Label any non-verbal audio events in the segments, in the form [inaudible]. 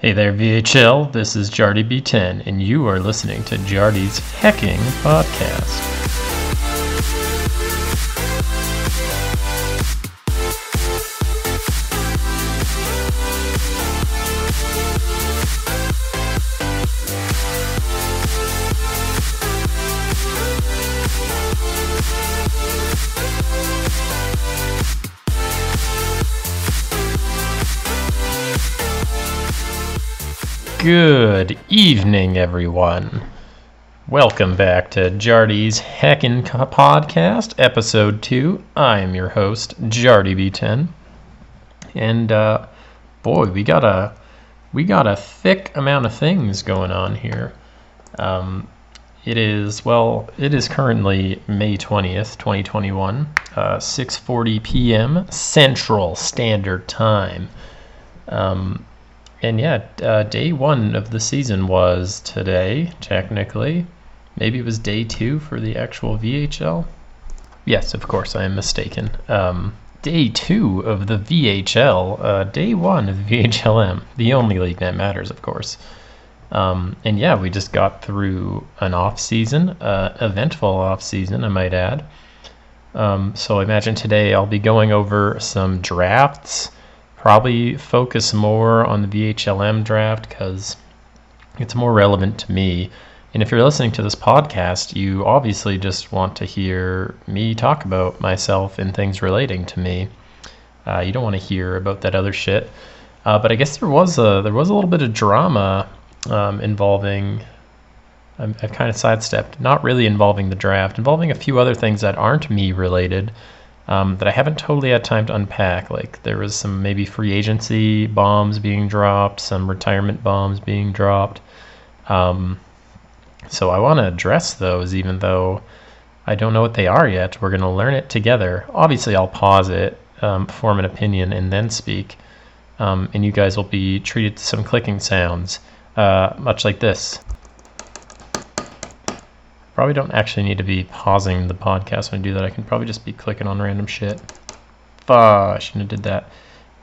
Hey there, VHL. This is Jardy B10, and you are listening to Jardy's Hecking Podcast. Good evening, everyone. Welcome back to Jardy's Heckin' Podcast, Episode 2. I am your host, Jardy B10. And, uh, boy, we got a we got a thick amount of things going on here. Um, it is, well, it is currently May 20th, 2021, uh, 6.40 p.m. Central Standard Time. Um, and yeah, uh, day one of the season was today, technically. Maybe it was day two for the actual VHL. Yes, of course, I am mistaken. Um, day two of the VHL, uh, day one of the [laughs] VHLM, the only league that matters, of course. Um, and yeah, we just got through an off season, uh, eventful off season, I might add. Um, so I imagine today I'll be going over some drafts probably focus more on the VHLM draft because it's more relevant to me. And if you're listening to this podcast, you obviously just want to hear me talk about myself and things relating to me. Uh, you don't want to hear about that other shit. Uh, but I guess there was a there was a little bit of drama um, involving. I've, I've kind of sidestepped, not really involving the draft, involving a few other things that aren't me related um, that I haven't totally had time to unpack. Like there was some maybe free agency bombs being dropped, some retirement bombs being dropped. Um, so I want to address those, even though I don't know what they are yet. We're going to learn it together. Obviously, I'll pause it, um, form an opinion, and then speak. Um, and you guys will be treated to some clicking sounds, uh, much like this. Probably don't actually need to be pausing the podcast when I do that. I can probably just be clicking on random shit. Fuck, I shouldn't have did that.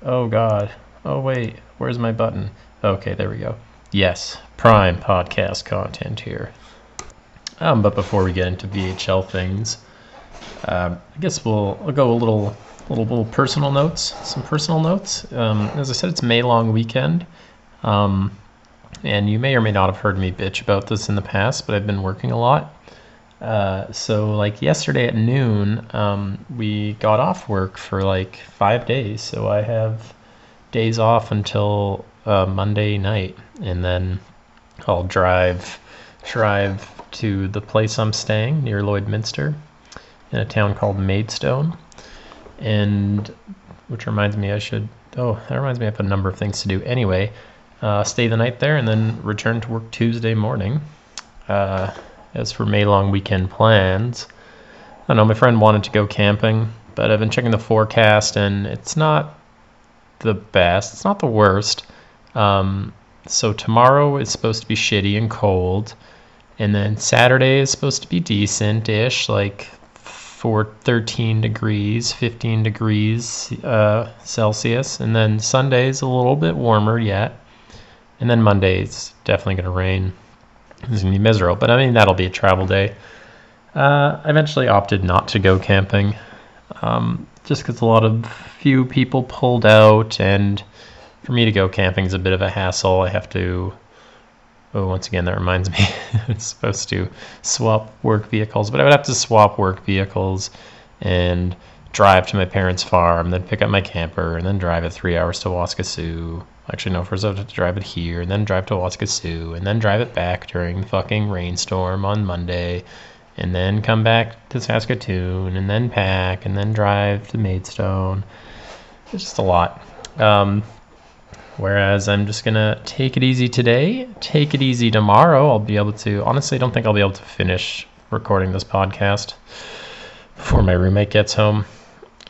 Oh god. Oh wait, where's my button? Okay, there we go. Yes, prime podcast content here. Um, but before we get into VHL things, uh, I guess we'll, we'll go a little, little, little personal notes. Some personal notes. Um, as I said, it's May long weekend. Um, and you may or may not have heard me bitch about this in the past, but I've been working a lot. Uh, so like yesterday at noon, um, we got off work for like five days. So I have days off until uh, Monday night, and then I'll drive drive to the place I'm staying near Lloydminster, in a town called Maidstone, and which reminds me I should. Oh, that reminds me I have a number of things to do. Anyway, uh, stay the night there and then return to work Tuesday morning. Uh, as for May long weekend plans, I know my friend wanted to go camping, but I've been checking the forecast and it's not the best. It's not the worst. Um, so tomorrow is supposed to be shitty and cold, and then Saturday is supposed to be decent-ish, like for 13 degrees, 15 degrees uh, Celsius, and then Sunday is a little bit warmer yet, and then Monday is definitely going to rain. It's gonna be miserable, but I mean that'll be a travel day. Uh, I eventually opted not to go camping, um, just because a lot of few people pulled out, and for me to go camping is a bit of a hassle. I have to. Oh, once again, that reminds me, [laughs] it's supposed to swap work vehicles, but I would have to swap work vehicles and drive to my parents' farm, then pick up my camper, and then drive it three hours to Waskesiu Actually, no, first I have to drive it here, and then drive to Waskesiu, and then drive it back during the fucking rainstorm on Monday, and then come back to Saskatoon, and then pack, and then drive to Maidstone. It's just a lot. Um, whereas I'm just gonna take it easy today, take it easy tomorrow. I'll be able to. Honestly, I don't think I'll be able to finish recording this podcast before my roommate gets home.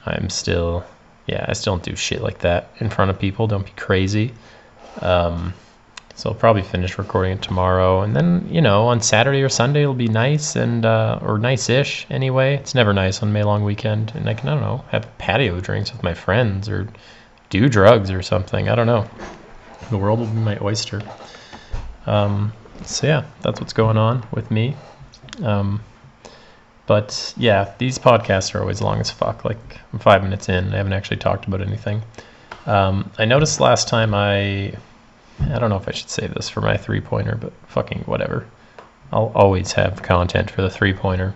I'm still yeah, I still don't do shit like that in front of people. Don't be crazy. Um, so I'll probably finish recording it tomorrow, and then you know on Saturday or Sunday it'll be nice and uh, or nice-ish anyway. It's never nice on May long weekend, and I can I don't know have patio drinks with my friends or do drugs or something. I don't know. The world will be my oyster. Um, so yeah, that's what's going on with me. Um, but yeah, these podcasts are always long as fuck. Like I'm five minutes in, I haven't actually talked about anything. Um, I noticed last time I, I don't know if I should save this for my three pointer, but fucking whatever. I'll always have content for the three pointer.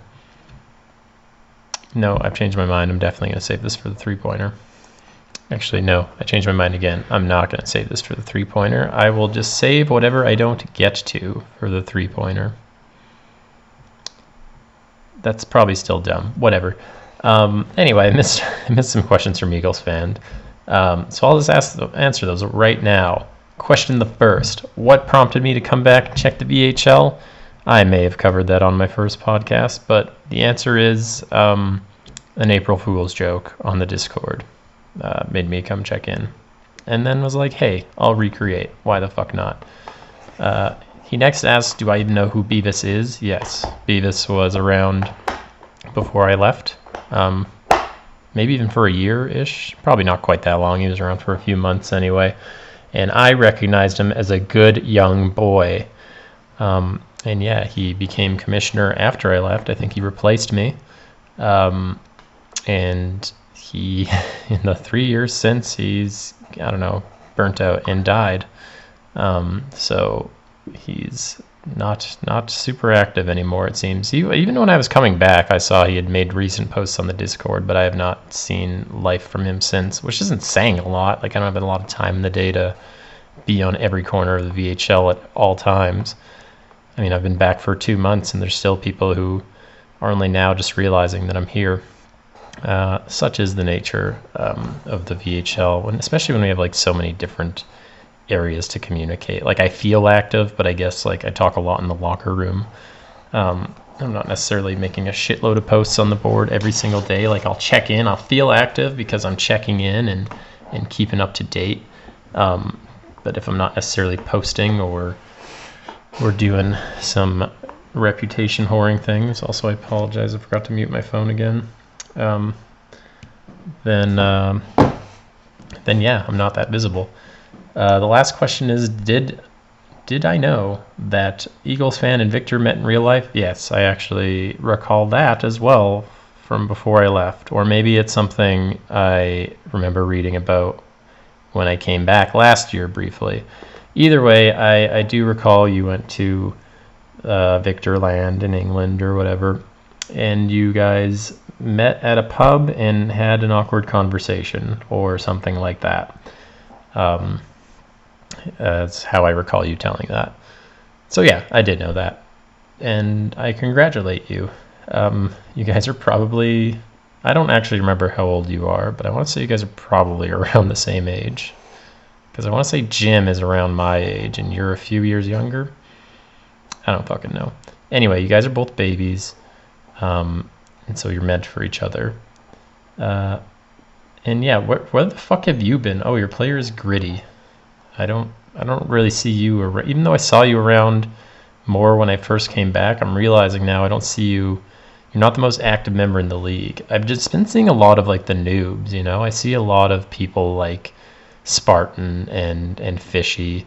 No, I've changed my mind. I'm definitely going to save this for the three pointer. Actually, no, I changed my mind again. I'm not going to save this for the three pointer. I will just save whatever I don't get to for the three pointer. That's probably still dumb. Whatever. Um, anyway, I missed, [laughs] I missed some questions from Eagles fan. Um, so I'll just ask, answer those right now. Question the first What prompted me to come back and check the VHL? I may have covered that on my first podcast, but the answer is um, an April Fool's joke on the Discord uh, made me come check in. And then was like, hey, I'll recreate. Why the fuck not? Uh, he next asks, do I even know who Beavis is? Yes, Beavis was around before I left. Um, maybe even for a year ish. Probably not quite that long. He was around for a few months anyway. And I recognized him as a good young boy. Um, and yeah, he became commissioner after I left. I think he replaced me. Um, and he, [laughs] in the three years since, he's, I don't know, burnt out and died. Um, so he's not not super active anymore. It seems. He, even when I was coming back, I saw he had made recent posts on the Discord, but I have not seen life from him since, which isn't saying a lot. Like I don't have a lot of time in the day to be on every corner of the VHL at all times. I mean, I've been back for two months, and there's still people who are only now just realizing that I'm here. Uh, such is the nature um, of the VHL, when, especially when we have like so many different areas to communicate. Like I feel active, but I guess like I talk a lot in the locker room. Um, I'm not necessarily making a shitload of posts on the board every single day. Like I'll check in, I'll feel active because I'm checking in and and keeping up to date. Um, but if I'm not necessarily posting or we're doing some reputation whoring things, also I apologize, I forgot to mute my phone again. Um, then um, then yeah, I'm not that visible. Uh, the last question is Did did I know that Eagles fan and Victor met in real life? Yes, I actually recall that as well from before I left. Or maybe it's something I remember reading about when I came back last year briefly. Either way, I, I do recall you went to uh, Victor Land in England or whatever, and you guys met at a pub and had an awkward conversation or something like that. Um, that's how I recall you telling that. So yeah, I did know that, and I congratulate you. Um, you guys are probably. I don't actually remember how old you are, but I want to say you guys are probably [laughs] around the same age. Because I want to say Jim is around my age and you're a few years younger. I don't fucking know. Anyway, you guys are both babies, um, and so you're meant for each other. Uh, and yeah, where, where the fuck have you been? Oh, your player is gritty. I don't I don't really see you or even though I saw you around more when I first came back, I'm realizing now I don't see you you're not the most active member in the league. I've just been seeing a lot of like the noobs, you know. I see a lot of people like Spartan and and Fishy.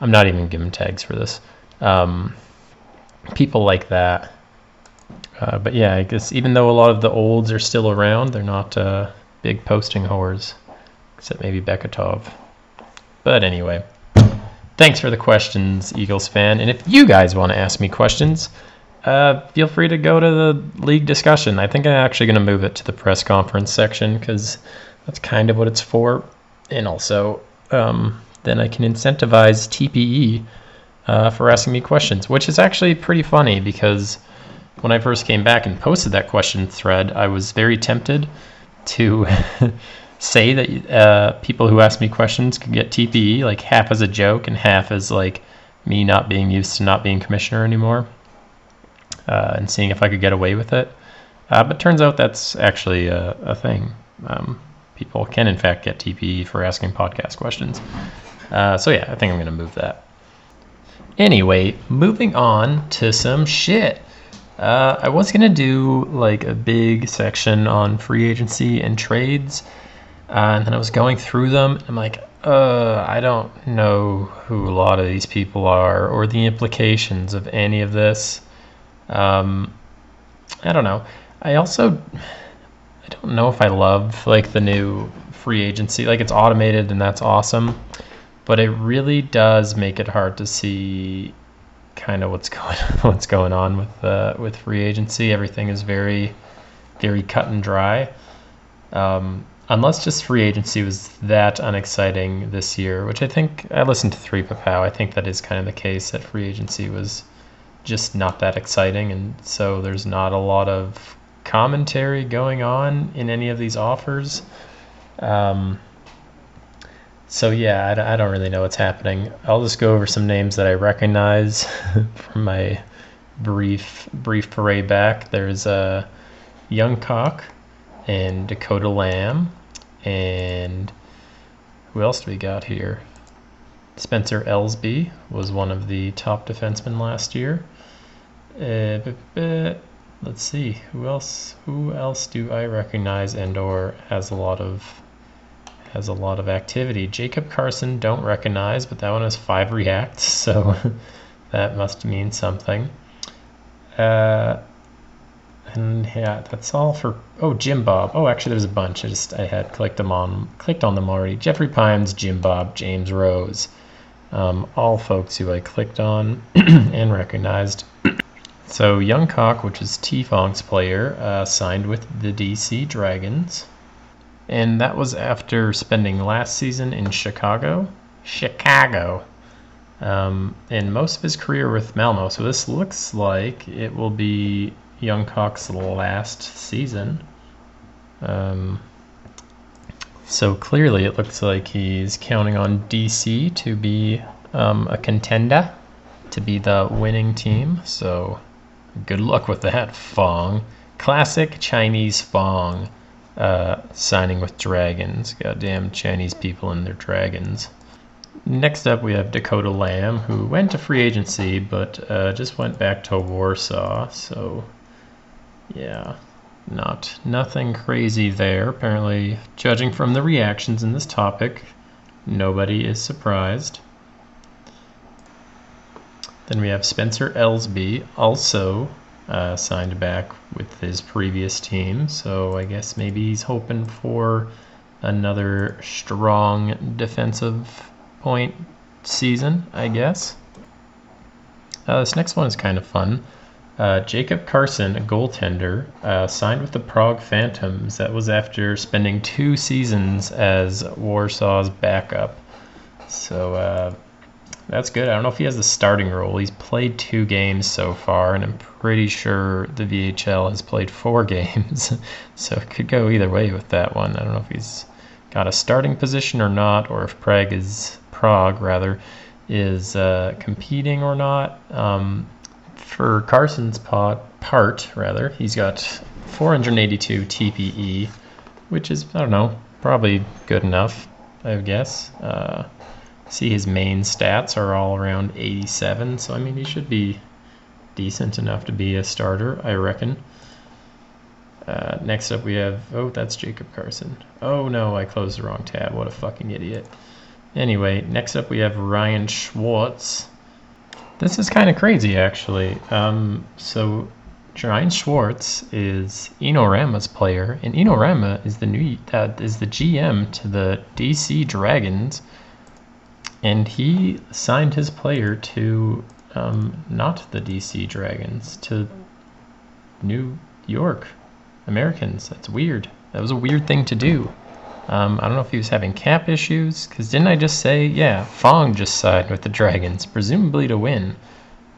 I'm not even giving tags for this. Um, people like that. Uh, but yeah, I guess even though a lot of the olds are still around, they're not uh, big posting whores, except maybe Bekatov. But anyway, thanks for the questions, Eagles fan. And if you guys want to ask me questions, uh, feel free to go to the league discussion. I think I'm actually going to move it to the press conference section because that's kind of what it's for. And also, um, then I can incentivize TPE uh, for asking me questions, which is actually pretty funny because when I first came back and posted that question thread, I was very tempted to [laughs] say that uh, people who ask me questions could get TPE, like half as a joke and half as like me not being used to not being commissioner anymore, uh, and seeing if I could get away with it. Uh, but turns out that's actually a, a thing. Um, people can in fact get TPE for asking podcast questions. Uh, so yeah, I think I'm gonna move that. Anyway, moving on to some shit. Uh, I was gonna do like a big section on free agency and trades uh, and then I was going through them. I'm like, Uh, I don't know who a lot of these people are or the implications of any of this. Um, I don't know. I also I don't know if I love like the new free agency. Like it's automated and that's awesome, but it really does make it hard to see kind of what's [laughs] going what's going on with uh, with free agency. Everything is very very cut and dry. Um, unless just free agency was that unexciting this year, which I think I listened to Three Papow. I think that is kind of the case that free agency was just not that exciting, and so there's not a lot of commentary going on in any of these offers. Um, so yeah, I, I don't really know what's happening. I'll just go over some names that I recognize [laughs] from my brief brief parade back. There's a uh, Young Cock and Dakota Lamb, and who else do we got here? Spencer Ellsby was one of the top defensemen last year. Uh, let's see who else. Who else do I recognize and or has a lot of has a lot of activity? Jacob Carson don't recognize, but that one has five reacts, [laughs] so [laughs] that must mean something. Uh, and yeah, that's all for. Oh, Jim Bob. Oh, actually, there's a bunch. I just I had clicked them on clicked on them already. Jeffrey Pines, Jim Bob, James Rose, um, all folks who I clicked on [clears throat] and recognized. [clears throat] so Young Cock, which is T Fonk's player, uh, signed with the DC Dragons, and that was after spending last season in Chicago. Chicago. Um, and most of his career with Malmo. So this looks like it will be Young Cock's last season. Um, so clearly, it looks like he's counting on DC to be um, a contender, to be the winning team. So good luck with that, Fong. Classic Chinese Fong uh, signing with dragons. Goddamn Chinese people and their dragons. Next up, we have Dakota Lamb, who went to free agency but uh, just went back to Warsaw. So yeah, not nothing crazy there. Apparently, judging from the reactions in this topic, nobody is surprised. Then we have Spencer Ellsby, also uh, signed back with his previous team. So I guess maybe he's hoping for another strong defensive point season, I guess. Uh, this next one is kind of fun. Uh, Jacob Carson, a goaltender, uh, signed with the Prague Phantoms. That was after spending two seasons as Warsaw's backup. So uh, that's good. I don't know if he has the starting role. He's played two games so far, and I'm pretty sure the VHL has played four [laughs] games. so it could go either way with that one. I don't know if he's got a starting position or not, or if Prague is Prague rather is uh, competing or not. Um, for Carson's pot, part, rather, he's got 482 TPE, which is, I don't know, probably good enough, I guess. Uh, see his main stats are all around 87, so I mean, he should be decent enough to be a starter, I reckon. Uh, next up we have, oh, that's Jacob Carson. Oh no, I closed the wrong tab. What a fucking idiot. Anyway, next up we have Ryan Schwartz. This is kind of crazy, actually. Um, so, Ryan Schwartz is Inorama's player, and Inorama is the new uh, is the GM to the DC Dragons, and he signed his player to um, not the DC Dragons to New York Americans. That's weird. That was a weird thing to do. Um, I don't know if he was having cap issues, because didn't I just say, yeah, Fong just signed with the Dragons, presumably to win.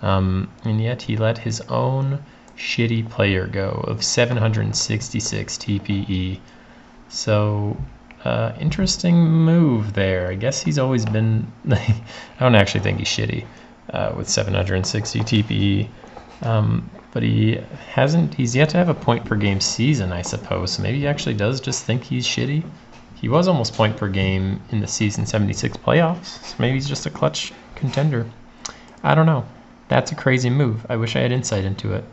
Um, and yet he let his own shitty player go of 766 TPE. So, uh, interesting move there. I guess he's always been. [laughs] I don't actually think he's shitty uh, with 760 TPE. Um, but he hasn't. He's yet to have a point per game season, I suppose. So maybe he actually does just think he's shitty. He was almost point per game in the season 76 playoffs. So maybe he's just a clutch contender. I don't know. That's a crazy move. I wish I had insight into it.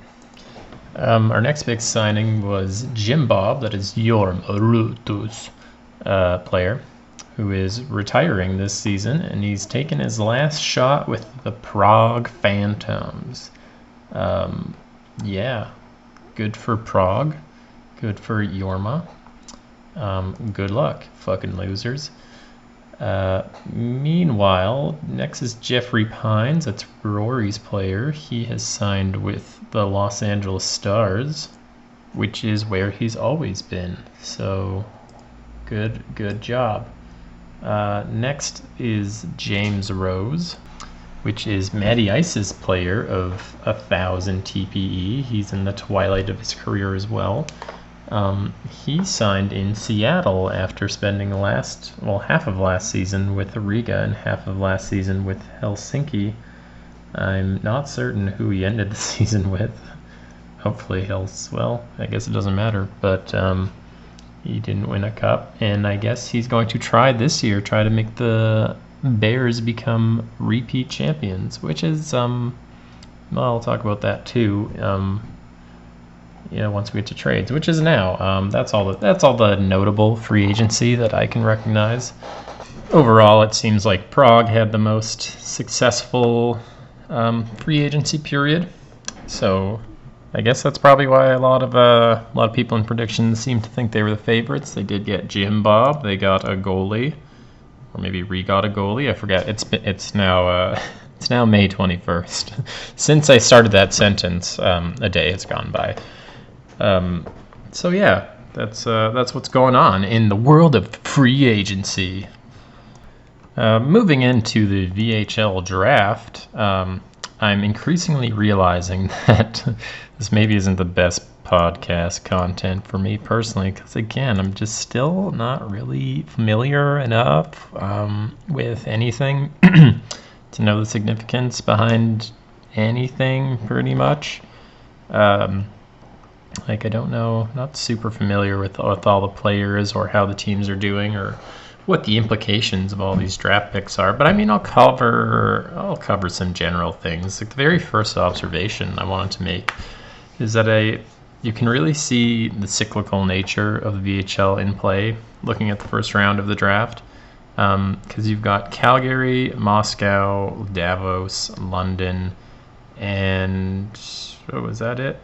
Um, our next big signing was Jim Bob, that is Jorm Rutus uh, player. who is retiring this season, and he's taken his last shot with the Prague Phantoms. Um, yeah, good for Prague, good for Jorma. Um, good luck, fucking losers. Uh, meanwhile, next is Jeffrey Pines. That's Rory's player. He has signed with the Los Angeles Stars, which is where he's always been. So, good, good job. Uh, next is James Rose, which is Matty Ice's player of a thousand TPE. He's in the twilight of his career as well. Um, he signed in Seattle after spending the last, well, half of last season with Riga and half of last season with Helsinki. I'm not certain who he ended the [laughs] season with. Hopefully, he'll, well, I guess it doesn't matter, but um, he didn't win a cup, and I guess he's going to try this year, try to make the Bears become repeat champions, which is, um, well, I'll talk about that too. Um, you know, once we get to trades, which is now. Um, that's all. The, that's all the notable free agency that I can recognize. Overall, it seems like Prague had the most successful um, free agency period. So, I guess that's probably why a lot of uh, a lot of people in predictions seem to think they were the favorites. They did get Jim Bob. They got a goalie, or maybe re got a goalie. I forget. It's it's now. Uh, it's now May 21st. [laughs] Since I started that sentence, um, a day has gone by. Um, so yeah, that's uh, that's what's going on in the world of free agency. Uh, moving into the VHL draft, um, I'm increasingly realizing [laughs] that this maybe isn't the best podcast content for me personally, because again, I'm just still not really familiar enough um, with anything [clears throat] to know the significance behind anything, pretty much. Um, like I don't know, not super familiar with with all the players or how the teams are doing or what the implications of all these draft picks are. But I mean, I'll cover I'll cover some general things. Like the very first observation I wanted to make is that I you can really see the cyclical nature of the VHL in play looking at the first round of the draft. Because um, you've got Calgary, Moscow, Davos, London, and what was that it?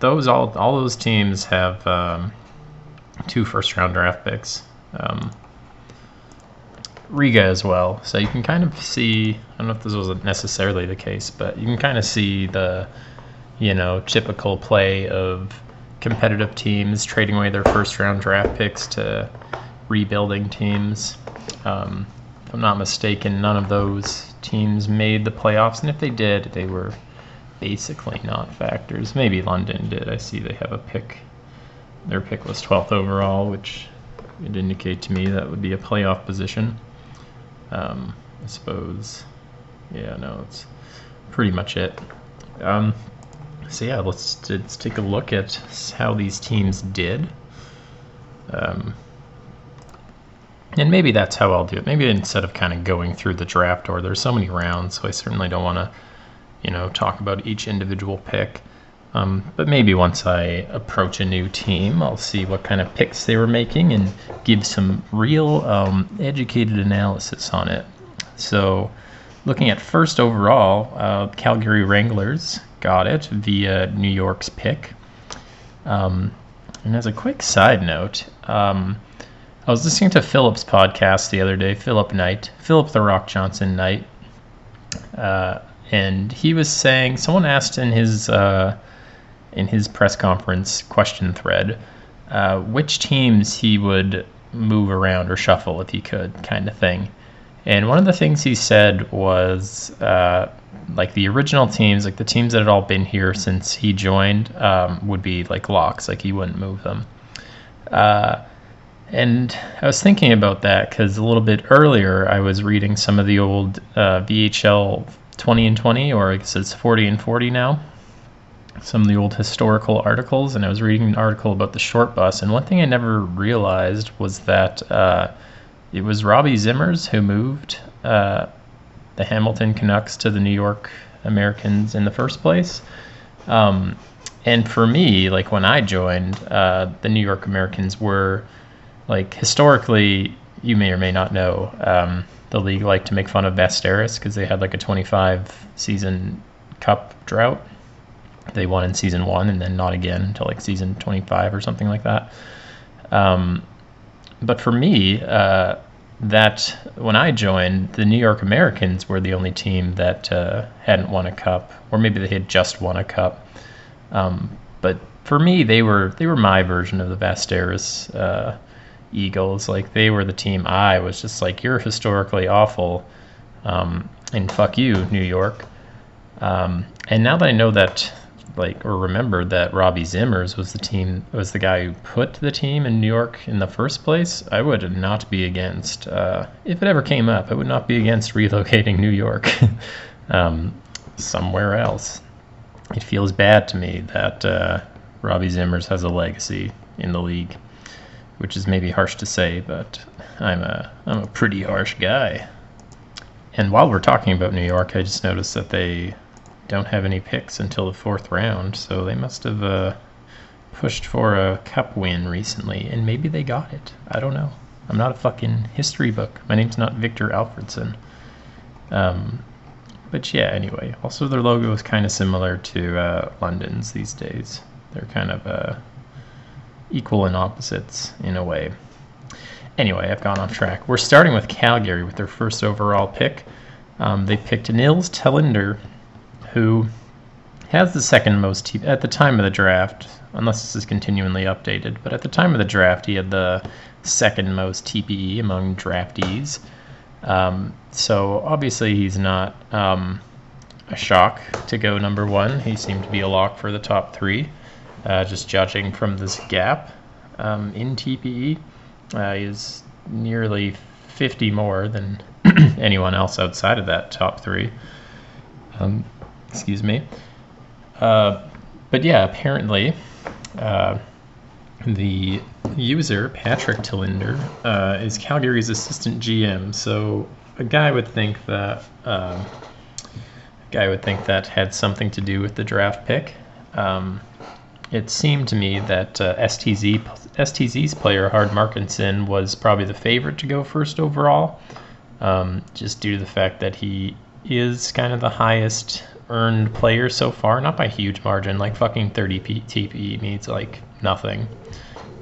Those all all those teams have um, two first round draft picks. Um, Riga as well, so you can kind of see. I don't know if this was necessarily the case, but you can kind of see the, you know, typical play of competitive teams trading away their first round draft picks to rebuilding teams. Um, if I'm not mistaken, none of those teams made the playoffs, and if they did, they were basically not factors. Maybe London did. I see they have a pick. Their pick was 12th overall, which would indicate to me that would be a playoff position. Um, I suppose. Yeah, no, it's pretty much it. Um, so yeah, let's let's take a look at how these teams did. Um, and maybe that's how I'll do it. Maybe instead of kind of going through the draft order, there's so many rounds, so I certainly don't want to you know, talk about each individual pick. Um, but maybe once I approach a new team, I'll see what kind of picks they were making and give some real um, educated analysis on it. So, looking at first overall, uh, Calgary Wranglers got it via New York's pick. Um, and as a quick side note, um, I was listening to Philip's podcast the other day, Philip Knight, Philip the Rock Johnson Knight. Uh, and he was saying someone asked in his uh, in his press conference question thread uh, which teams he would move around or shuffle if he could, kind of thing. And one of the things he said was uh, like the original teams, like the teams that had all been here since he joined, um, would be like locks, like he wouldn't move them. Uh, and I was thinking about that because a little bit earlier I was reading some of the old uh, VHL 20 and 20, or I guess it's 40 and 40 now. Some of the old historical articles, and I was reading an article about the short bus. And one thing I never realized was that uh, it was Robbie Zimmers who moved uh, the Hamilton Canucks to the New York Americans in the first place. Um, and for me, like when I joined, uh, the New York Americans were like historically you may or may not know, um, the league liked to make fun of Basteris because they had like a 25 season cup drought. They won in season one and then not again until like season 25 or something like that. Um, but for me, uh, that when I joined, the New York Americans were the only team that uh, hadn't won a cup, or maybe they had just won a cup. Um, but for me, they were they were my version of the Basteris uh, Eagles. Like they were the team I was just like, you're historically awful, um, and fuck you, New York. Um, and now that I know that like or remember that Robbie Zimmers was the team was the guy who put the team in New York in the first place, I would not be against uh, if it ever came up. I would not be against relocating New York [laughs] um, somewhere else. It feels bad to me that uh, Robbie Zimmers has a legacy in the league, which is maybe harsh to say, but I'm a I'm a pretty harsh guy. And while we're talking about New York, I just noticed that they don't have any picks until the fourth round, so they must have uh, pushed for a cup win recently, and maybe they got it. I don't know. I'm not a fucking history book. My name's not Victor Alfredson. Um, but yeah, anyway. Also, their logo is kind of similar to uh, London's these days. They're kind of uh, equal and opposites in a way. Anyway, I've gone off track. We're starting with Calgary with their first overall pick. Um, they picked Nils Telinder who has the second most T- at the time of the draft, unless this is continually updated. But at the time of the draft, he had the second most TPE among draftees. Um, so obviously, he's not um, a shock to go number one. He seemed to be a lock for the top three, uh, just judging from this gap um, in TPE. Uh, is nearly 50 more than [clears throat] anyone else outside of that top three. Um, excuse me. Uh, but yeah, apparently, uh, the user Patrick Tilinder uh, is Calgary's assistant GM. So a guy would think that um, guy would think that had something to do with the draft pick. Um, it seemed to me that uh, STZ STZ's player Hard Markinson was probably the favorite to go first overall, um, just due to the fact that he is kind of the highest earned player so far, not by huge margin. Like fucking 30 P- TPE means like nothing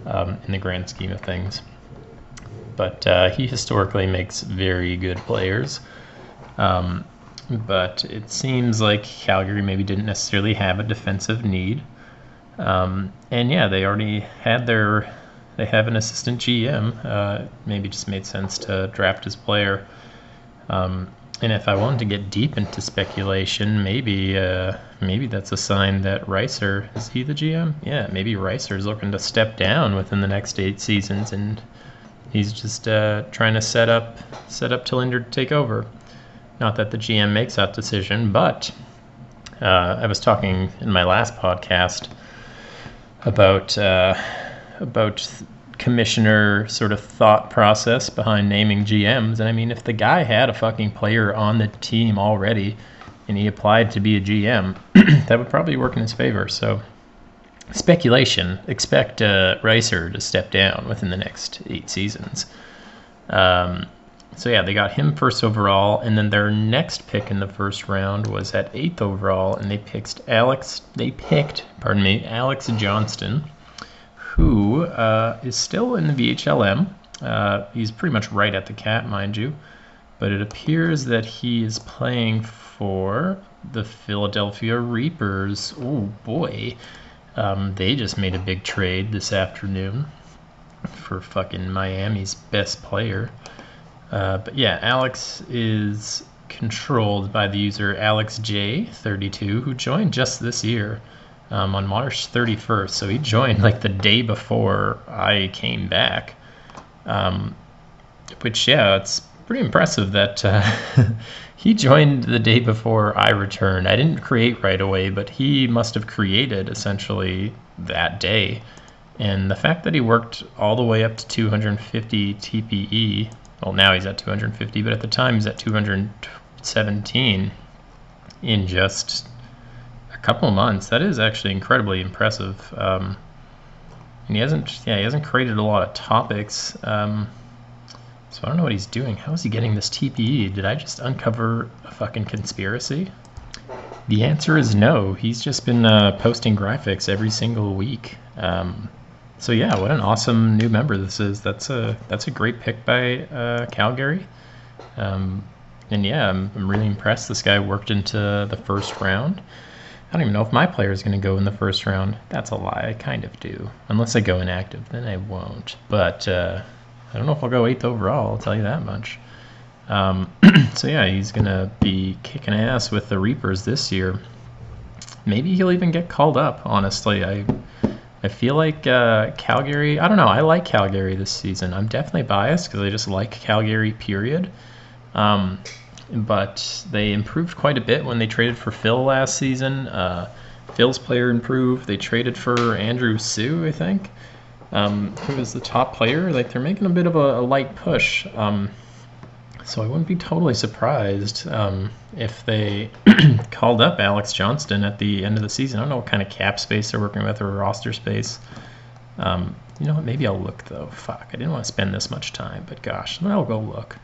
um, in the grand scheme of things. But uh, he historically makes very good players. Um, but it seems like Calgary maybe didn't necessarily have a defensive need. Um, and yeah, they already had their, they have an assistant GM. Uh, maybe just made sense to draft his player. Um, and if I wanted to get deep into speculation, maybe uh, maybe that's a sign that Reiser is he the GM? Yeah, maybe Reiser is looking to step down within the next eight seasons, and he's just uh, trying to set up set up Tilinder to take over. Not that the GM makes that decision, but uh, I was talking in my last podcast about uh, about commissioner sort of thought process behind naming GMs. And I mean, if the guy had a fucking player on the team already and he applied to be a GM, [clears throat] that would probably work in his favor. So, speculation expect uh, Reiser to step down within the next eight seasons. Um, so, yeah, they got him first overall. And then their next pick in the first round was at eighth overall. And they picked Alex, they picked, pardon me, Alex Johnston who uh, is still in the VHLM. Uh, he's pretty much right at the cat, mind you. But it appears that he is playing for the Philadelphia Reapers. Oh boy. Um, they just made a big trade this afternoon for fucking Miami's best player. Uh, but yeah, Alex is controlled by the user AlexJ32, who joined just this year um, on March 31st. So he joined like the day before I came back. Um, which, yeah, it's pretty impressive that uh, [laughs] he joined the day before I returned. I didn't create right away, but he must have created essentially that day. And the fact that he worked all the way up to 250 TPE, well, now he's at 250, but at the time he's at 217 in just a couple months. That is actually incredibly impressive. Um, and he hasn't, yeah, he hasn't created a lot of topics. Um, So I don't know what he's doing. How is he getting this TPE? Did I just uncover a fucking conspiracy? The answer is no. He's just been uh, posting graphics every single week. Um, so yeah, what an awesome new member this is. That's a that's a great pick by uh, Calgary. Um, and yeah, I'm, I'm really impressed. This guy worked into the first round. I don't even know if my player is going to go in the first round. That's a lie. I kind of do. Unless I go inactive, then I won't. But uh, I don't know if I'll go eighth overall. I'll tell you that much. Um, [clears throat] so yeah, he's going to be kicking ass with the Reapers this year. Maybe he'll even get called up. Honestly, I I feel like uh, Calgary. I don't know. I like Calgary this season. I'm definitely biased because I just like Calgary. Period. Um, but they improved quite a bit when they traded for Phil last season. Uh, Phil's player improved. They traded for Andrew Sue, I think, um, the top player. Like they're making a bit of a, a light push. Um, so I wouldn't be totally surprised um, if they [clears throat] called up Alex Johnston at the end of the season. I don't know what kind of cap space they're working with or roster space. Um, you know what? Maybe I'll look though. Fuck, I didn't want to spend this much time, but gosh, I'll go look.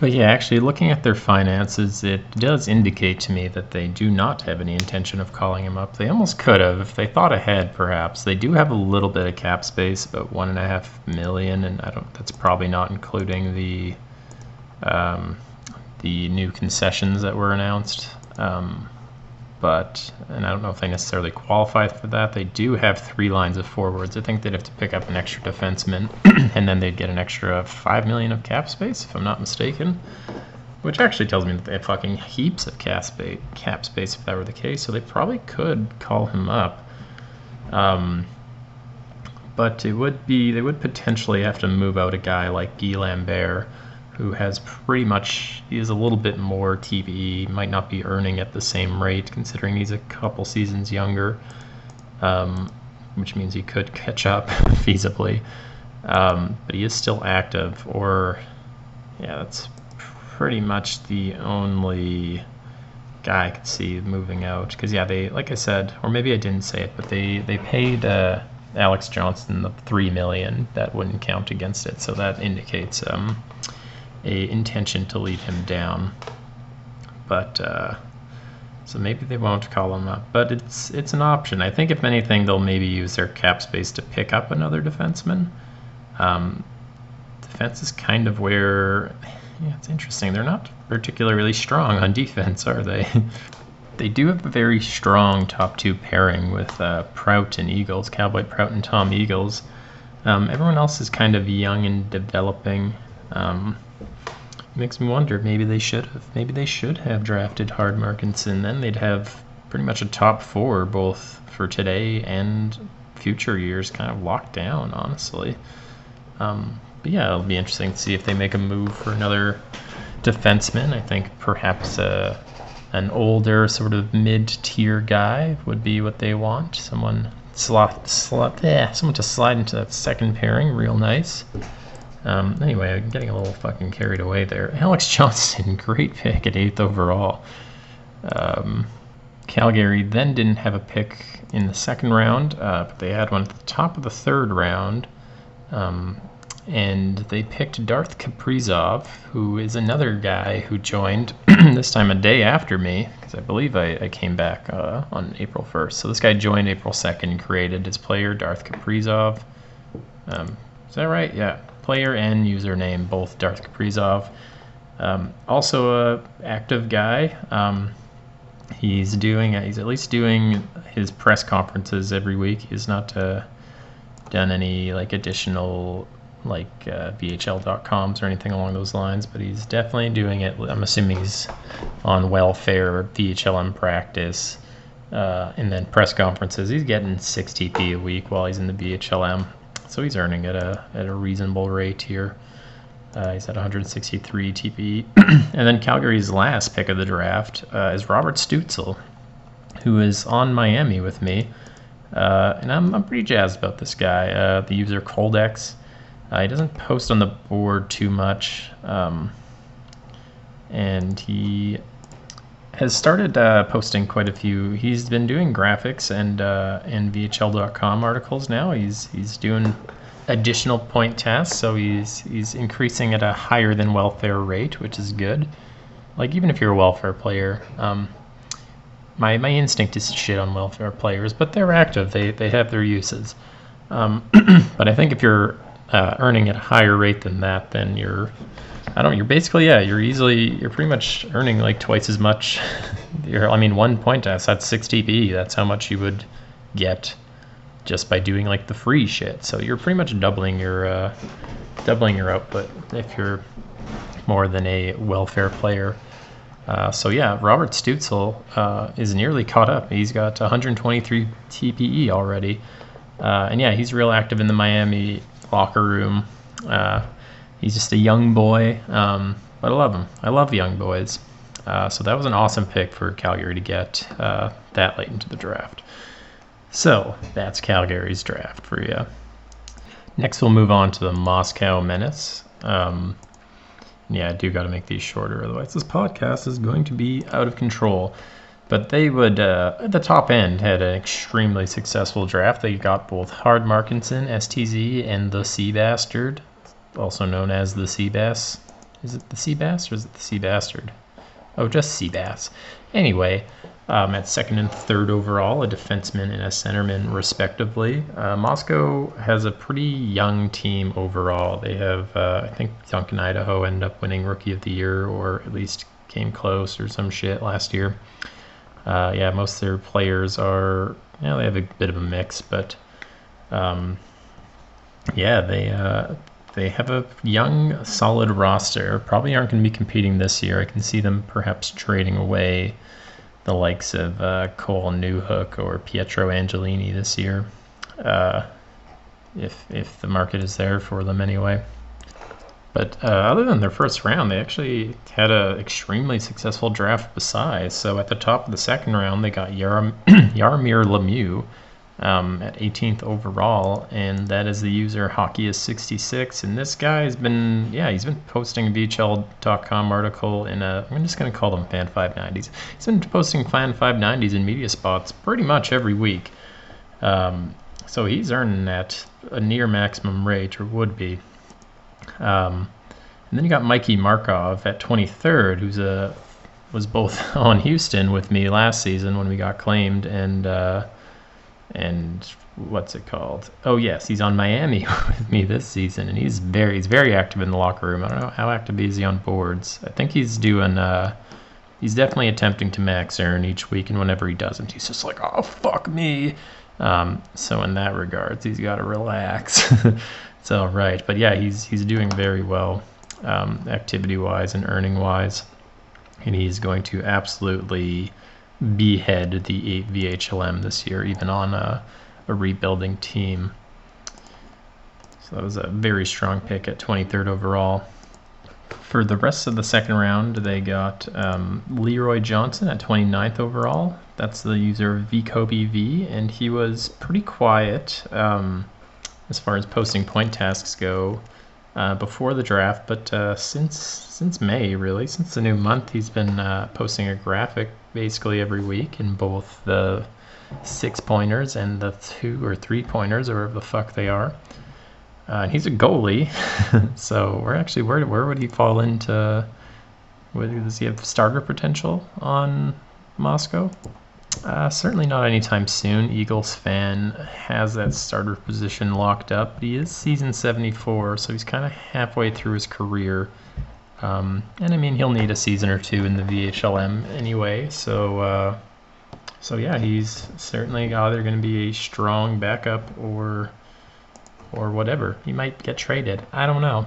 But yeah, actually, looking at their finances, it does indicate to me that they do not have any intention of calling him up. They almost could have if they thought ahead, perhaps. They do have a little bit of cap space, about one and a half million, and I don't. That's probably not including the um, the new concessions that were announced. Um, but and I don't know if they necessarily qualify for that. They do have three lines of forwards. I think they'd have to pick up an extra defenseman, [clears throat] and then they'd get an extra five million of cap space, if I'm not mistaken. Which actually tells me that they have fucking heaps of cap space, cap space if that were the case. So they probably could call him up. Um, but it would be they would potentially have to move out a guy like Guy Lambert who has pretty much he is a little bit more TPE, might not be earning at the same rate considering he's a couple seasons younger, um, which means he could catch up [laughs] feasibly. Um, but he is still active, or yeah, that's pretty much the only guy I could see moving out. Because yeah, they like I said, or maybe I didn't say it, but they they paid. Uh, Alex Johnson the three million that wouldn't count against it, so that indicates um, a intention to lead him down. But uh, so maybe they won't call him up, but it's it's an option. I think if anything, they'll maybe use their cap space to pick up another defenseman. Um, defense is kind of where yeah, it's interesting. They're not particularly strong on defense, are they? [laughs] they do have a very strong top two pairing with uh, Prout and Eagles, Cowboy Prout and Tom Eagles. Um, everyone else is kind of young and developing. Um, makes me wonder. Maybe they should have. Maybe they should have drafted Hard Markinson. Then they'd have pretty much a top four, both for today and future years, kind of locked down. Honestly. Um, but yeah, it'll be interesting to see if they make a move for another defenseman. I think perhaps uh, an older, sort of mid-tier guy would be what they want. Someone slot, slot, yeah, someone to slide into that second pairing, real nice. Um, anyway, I'm getting a little fucking carried away there. Alex [laughs] Johnson, great pick at eighth overall. Um, Calgary then didn't have a pick in the second round, uh, but they had one at the top of the third round. Um, and they picked Darth Kaprizov, who is another guy who joined [clears throat] this time a day after me, because I believe I, I came back uh, on April 1st. So this guy joined April 2nd, created his player, Darth Kaprizov. Um, is that right? Yeah player and username, both Darth Kaprizov. Um, also a active guy. Um, he's doing he's at least doing his press conferences every week. He's not uh, done any like additional like uh, VHL.coms or anything along those lines, but he's definitely doing it. I'm assuming he's on welfare, VHLM practice, uh, and then press conferences. He's getting 6 TP a week while he's in the VHLM. So he's earning at a at a reasonable rate here. Uh, he's at 163 TPE. [clears throat] and then Calgary's last pick of the draft uh, is Robert Stutzel, who is on Miami with me. Uh, and I'm, I'm pretty jazzed about this guy. Uh, the user Coldex. Uh, he doesn't post on the board too much. Um, and he has started uh, posting quite a few. He's been doing graphics and uh, and VHL.com articles now. He's he's doing additional point tasks, so he's he's increasing at a higher than welfare rate, which is good. Like even if you're a welfare player, um, my my instinct is to shit on welfare players, but they're active. They they have their uses. Um, [clears throat] but I think if you're uh, earning at a higher rate than that, then you're I don't. You're basically yeah. You're easily. You're pretty much earning like twice as much. [laughs] I mean, one point task. That's 6 TP. That's how much you would get just by doing like the free shit. So you're pretty much doubling your uh, doubling your output if you're more than a welfare player. Uh, so yeah, Robert Stützle uh, is nearly caught up. He's got 123 TPE already, uh, and yeah, he's real active in the Miami locker room. He's just a young boy, um, but I love him. I love young boys. Uh, so that was an awesome pick for Calgary to get uh, that late into the draft. So that's Calgary's draft for you. Next, we'll move on to the Moscow Menace. Um, yeah, I do got to make these shorter, otherwise this podcast is going to be out of control. But they would, uh, at the top end, had an extremely successful draft. They got both Hard Markinson, STZ, and the Sea Bastard also known as the sea bass. Is it the sea bass or is it the sea bastard? Oh, just sea bass. Anyway, um, at second and third overall, a defenseman and a centerman, respectively. Uh, Moscow has a pretty young team overall. They have, uh, I think, Duncan Idaho ended up winning Rookie of the Year, or at least came close or some shit last year. Uh, yeah, most of their players are, you know, they have a bit of a mix, but um, yeah, they uh, they have a young, solid roster. Probably aren't going to be competing this year. I can see them perhaps trading away the likes of uh, Cole Newhook or Pietro Angelini this year, uh, if if the market is there for them anyway. But uh, other than their first round, they actually had an extremely successful draft besides. So at the top of the second round, they got Yarom- Jaromir [clears throat] Lemieux um, at 18th overall, and that is the user hockey is 66. And this guy has been, yeah, he's been posting a VHL.com article in a, I'm just going to call them Fan 590s. He's been posting Fan 590s in media spots pretty much every week. Um, so he's earning at a near maximum rate, or would be. Um, and then you got Mikey Markov at 23rd, who's a was both [laughs] on Houston with me last season when we got claimed, and uh, and what's it called? Oh yes, he's on Miami [laughs] with me this season, and he's very he's very active in the locker room. I don't know how active is he on boards. I think he's doing. Uh, he's definitely attempting to max earn each week, and whenever he doesn't, he's just like, oh fuck me. Um, so in that regards, he's got to relax. [laughs] it's all right, but yeah, he's he's doing very well, um, activity wise and earning wise, and he's going to absolutely behead the VHLM this year, even on a, a rebuilding team. So that was a very strong pick at 23rd overall. For the rest of the second round, they got um, Leroy Johnson at 29th overall. That's the user VCobyV, and he was pretty quiet um, as far as posting point tasks go uh, before the draft, but uh, since since May, really, since the new month, he's been uh, posting a graphic basically every week in both the six pointers and the two or three pointers, or whatever the fuck they are. Uh, and he's a goalie, [laughs] so we're actually where where would he fall into? Does he have starter potential on Moscow? Uh, certainly not anytime soon. Eagles fan has that starter position locked up, but he is season 74, so he's kind of halfway through his career. Um, and I mean, he'll need a season or two in the VHLM anyway. So, uh, so yeah, he's certainly either going to be a strong backup or, or whatever. He might get traded. I don't know.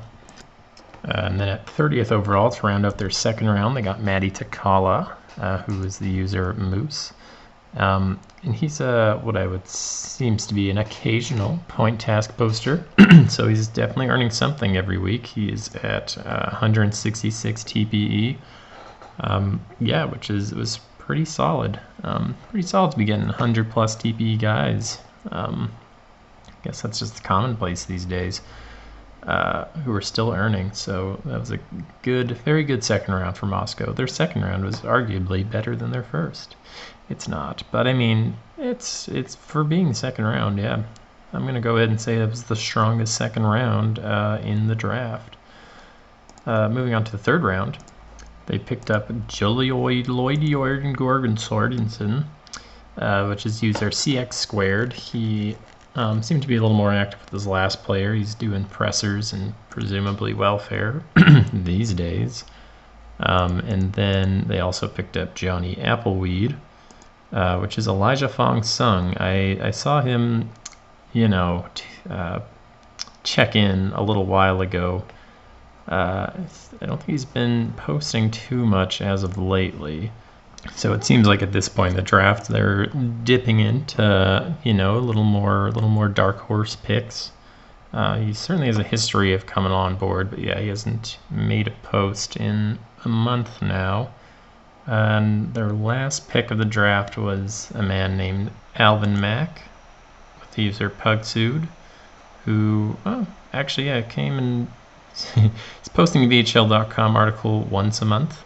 Uh, and then at 30th overall, to round out their second round, they got Maddie Takala, uh, who is the user Moose. Um, and he's a what I would seems to be an occasional point task poster, [clears throat] so he's definitely earning something every week. He is at uh, 166 TPE, um, yeah, which is was pretty solid. Um, pretty solid to be getting 100 plus TPE guys. Um, I guess that's just the commonplace these days. Uh, who are still earning. So that was a good, very good second round for Moscow. Their second round was arguably better than their first. It's not, but I mean, it's it's for being second round, yeah. I'm to go ahead and say it was the strongest second round uh, in the draft. Uh, moving on to the third round, they picked up Jolioid Lloyd Gorgon Sorensen, uh, which is user CX squared. He um, seemed to be a little more active with his last player. He's doing pressers and presumably welfare [clears throat] these days. Um, and then they also picked up Johnny Appleweed, uh, which is Elijah Fong Sung. I, I saw him, you know, t- uh, check in a little while ago. Uh, I don't think he's been posting too much as of lately. So it seems like at this point the draft they're dipping into you know a little more a little more dark horse picks. Uh, he certainly has a history of coming on board, but yeah, he hasn't made a post in a month now. And their last pick of the draft was a man named Alvin Mack with the user Pugsued, who oh, actually yeah came and [laughs] he's posting VHL.com article once a month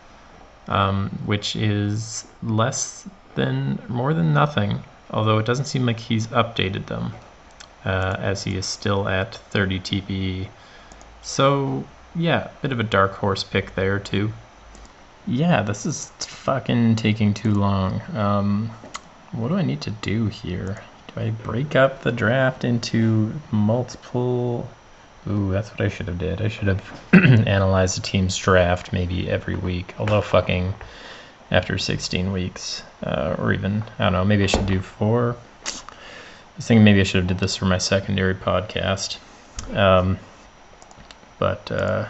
um, which is less than more than nothing. Although it doesn't seem like he's updated them, uh, as he is still at 30 TPE. So yeah, a bit of a dark horse pick there too. Yeah, this is fucking taking too long. Um, what do I need to do here? Do I break up the draft into multiple Ooh, that's what I should have did. I should have [clears throat] analyzed the team's draft maybe every week. Although fucking after 16 weeks, uh, or even I don't know, maybe I should do four. I was thinking maybe I should have did this for my secondary podcast. Um, but uh,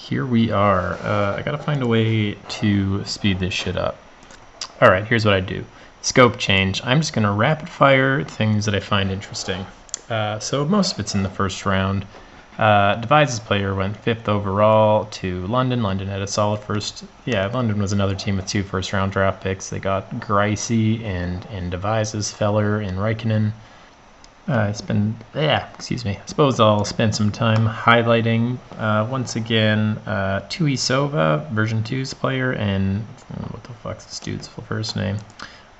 here we are. Uh, I gotta find a way to speed this shit up. All right, here's what I do. Scope change. I'm just gonna rapid fire things that I find interesting. Uh, so most of it's in the first round. Uh, Devises player went fifth overall to London. London had a solid first. Yeah, London was another team with two first round draft picks. They got Greisy and and Devises, Feller, and Reikkinen. Uh, it's yeah, excuse me. I suppose I'll spend some time highlighting uh, once again uh, Tuisova, version 2's player, and what the fuck's this dude's first name?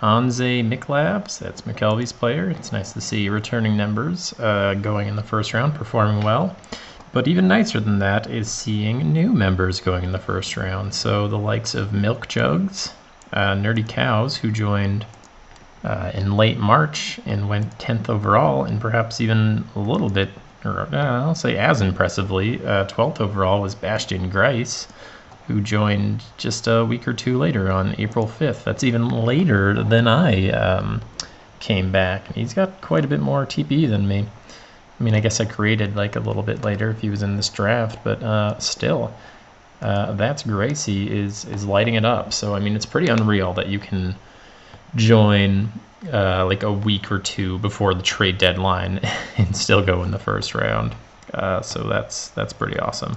Anze Miklabs, that's McKelvey's player. It's nice to see returning numbers uh, going in the first round, performing well. But even nicer than that is seeing new members going in the first round. So the likes of Milk Jugs, uh, Nerdy Cows, who joined uh, in late March and went 10th overall, and perhaps even a little bit, or uh, I'll say as impressively, 12th uh, overall was Bastian Grice who joined just a week or two later on April 5th. That's even later than I um, came back. He's got quite a bit more TP than me. I mean, I guess I created like a little bit later if he was in this draft, but uh, still, uh, that's Gracie is is lighting it up. So I mean, it's pretty unreal that you can join uh, like a week or two before the trade deadline [laughs] and still go in the first round. Uh, so that's that's pretty awesome.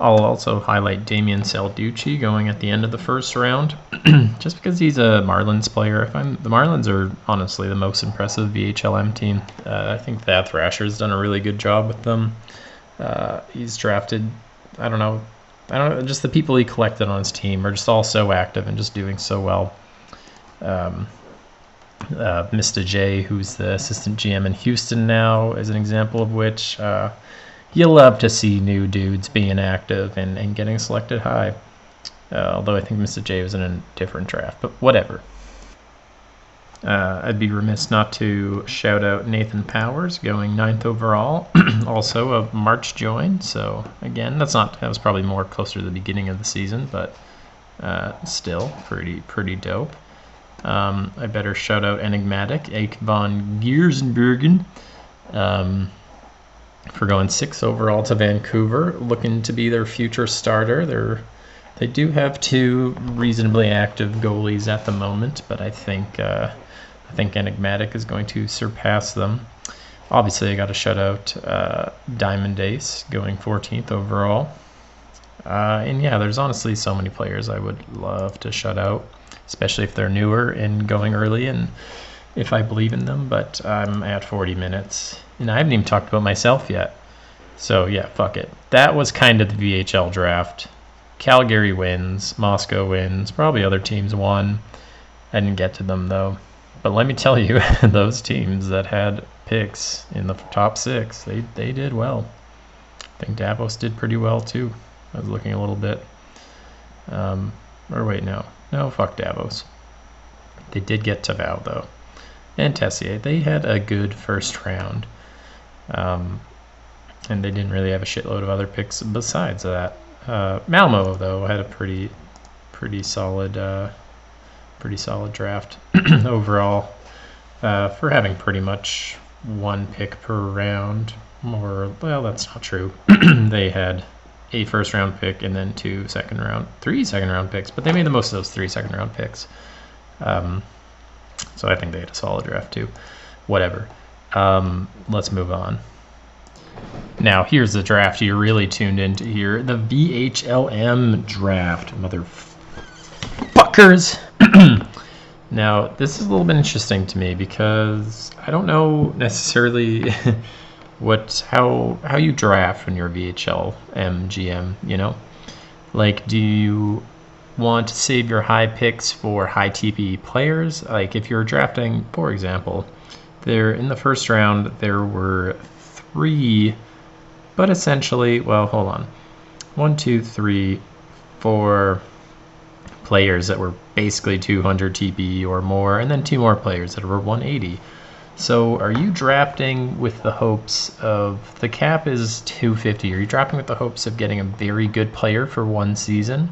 I'll also highlight Damian Salducci going at the end of the first round, [clears throat] just because he's a Marlins player. I find the Marlins are honestly the most impressive VHLM team. Uh, I think Thad Thrasher's done a really good job with them. Uh, he's drafted, I don't know, I don't know, just the people he collected on his team are just all so active and just doing so well. Um, uh, Mr. J, who's the assistant GM in Houston now, is an example of which. Uh, you love to see new dudes being active and, and getting selected high. Uh, although I think Mr. J was in a different draft, but whatever. Uh, I'd be remiss not to shout out Nathan Powers going ninth overall, [clears throat] also a March join. So again, that's not that was probably more closer to the beginning of the season, but uh, still pretty pretty dope. Um, I better shout out Enigmatic, Ake von Giersenbergen. Um, for going six overall to Vancouver, looking to be their future starter. They're they do have two reasonably active goalies at the moment, but I think uh, I think Enigmatic is going to surpass them. Obviously, I got to shut out uh, Diamond Ace going 14th overall. Uh, and yeah, there's honestly so many players I would love to shut out, especially if they're newer and going early and if I believe in them. But I'm at 40 minutes and I haven't even talked about myself yet. So yeah, fuck it. That was kind of the VHL draft. Calgary wins, Moscow wins, probably other teams won. I didn't get to them though. But let me tell you, [laughs] those teams that had picks in the top six. They they did well. I think Davos did pretty well too. I was looking a little bit. Um, or wait, no, no, fuck Davos. They did get Tavau though, and Tessier. They had a good first round, um, and they didn't really have a shitload of other picks besides that. Uh, Malmo though had a pretty, pretty solid, uh, pretty solid draft [clears throat] overall uh, for having pretty much one pick per round. More well, that's not true. [clears throat] they had a first round pick and then two second round, three second round picks, but they made the most of those three second round picks. Um, so I think they had a solid draft too. Whatever. Um, let's move on. Now, here's the draft you're really tuned into here the VHLM draft, motherfuckers. [clears throat] now, this is a little bit interesting to me because I don't know necessarily [laughs] what how how you draft when you're VHLM GM, you know? Like do you want to save your high picks for high TP players? Like if you're drafting, for example, there in the first round there were three but essentially well hold on. One, two, three, four players that were basically 200 TP or more, and then two more players that were 180. So are you drafting with the hopes of the cap is 250? Are you drafting with the hopes of getting a very good player for one season?